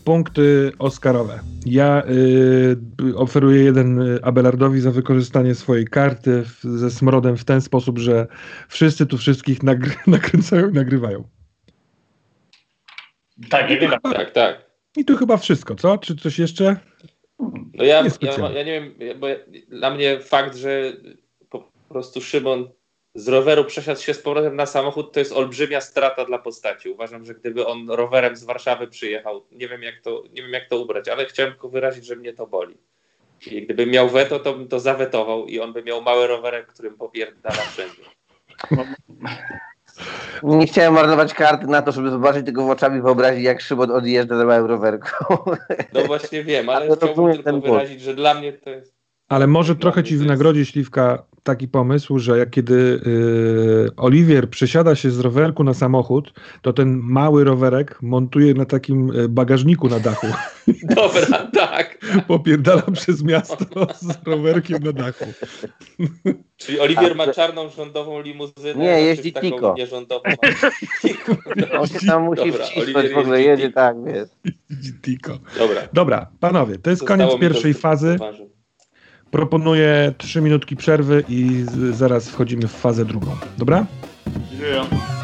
Punkty Oscarowe. Ja oferuję jeden Abelardowi za wykorzystanie swojej karty ze smrodem w ten sposób, że wszyscy tu wszystkich nagry, nakręcają i nagrywają. Tak, nie wiem. Tak, tak. I tu chyba wszystko, co? Czy coś jeszcze? No ja, Nie ja, ja nie wiem, bo ja, dla mnie fakt, że po prostu Szymon z roweru przesiadł się z powrotem na samochód, to jest olbrzymia strata dla postaci. Uważam, że gdyby on rowerem z Warszawy przyjechał, nie wiem jak to, nie wiem jak to ubrać, ale chciałem tylko wyrazić, że mnie to boli. I gdyby miał weto, to bym to zawetował i on by miał mały rowerek, którym popierdala wszędzie. Nie chciałem marnować karty na to, żeby zobaczyć tylko w oczami wyobrazić, jak Szymon odjeżdża na małym rowerku. No właśnie wiem, ale Ale chciałbym tylko ten ból. wyrazić, że dla mnie to jest Ale może Dla trochę ci to jest- wynagrodzi Śliwka taki pomysł, że jak kiedy y, Oliwier przesiada się z rowerku na samochód, to ten mały rowerek montuje na takim y, bagażniku na dachu. Dobra, tak. Popierdala przez miasto z rowerkiem na dachu. Czyli Oliwier ma czarną rządową limuzynę. Nie, jeździ taką Tiko. nierządową. On się tam musi Dobra, wcisnąć, w ogóle jeździ jedzie tak, wiesz. Tiko. Dobra. Dobra, panowie, to jest Zostało koniec pierwszej fazy. Proponuję trzy minutki przerwy i zaraz wchodzimy w fazę drugą. Dobra? Yeah.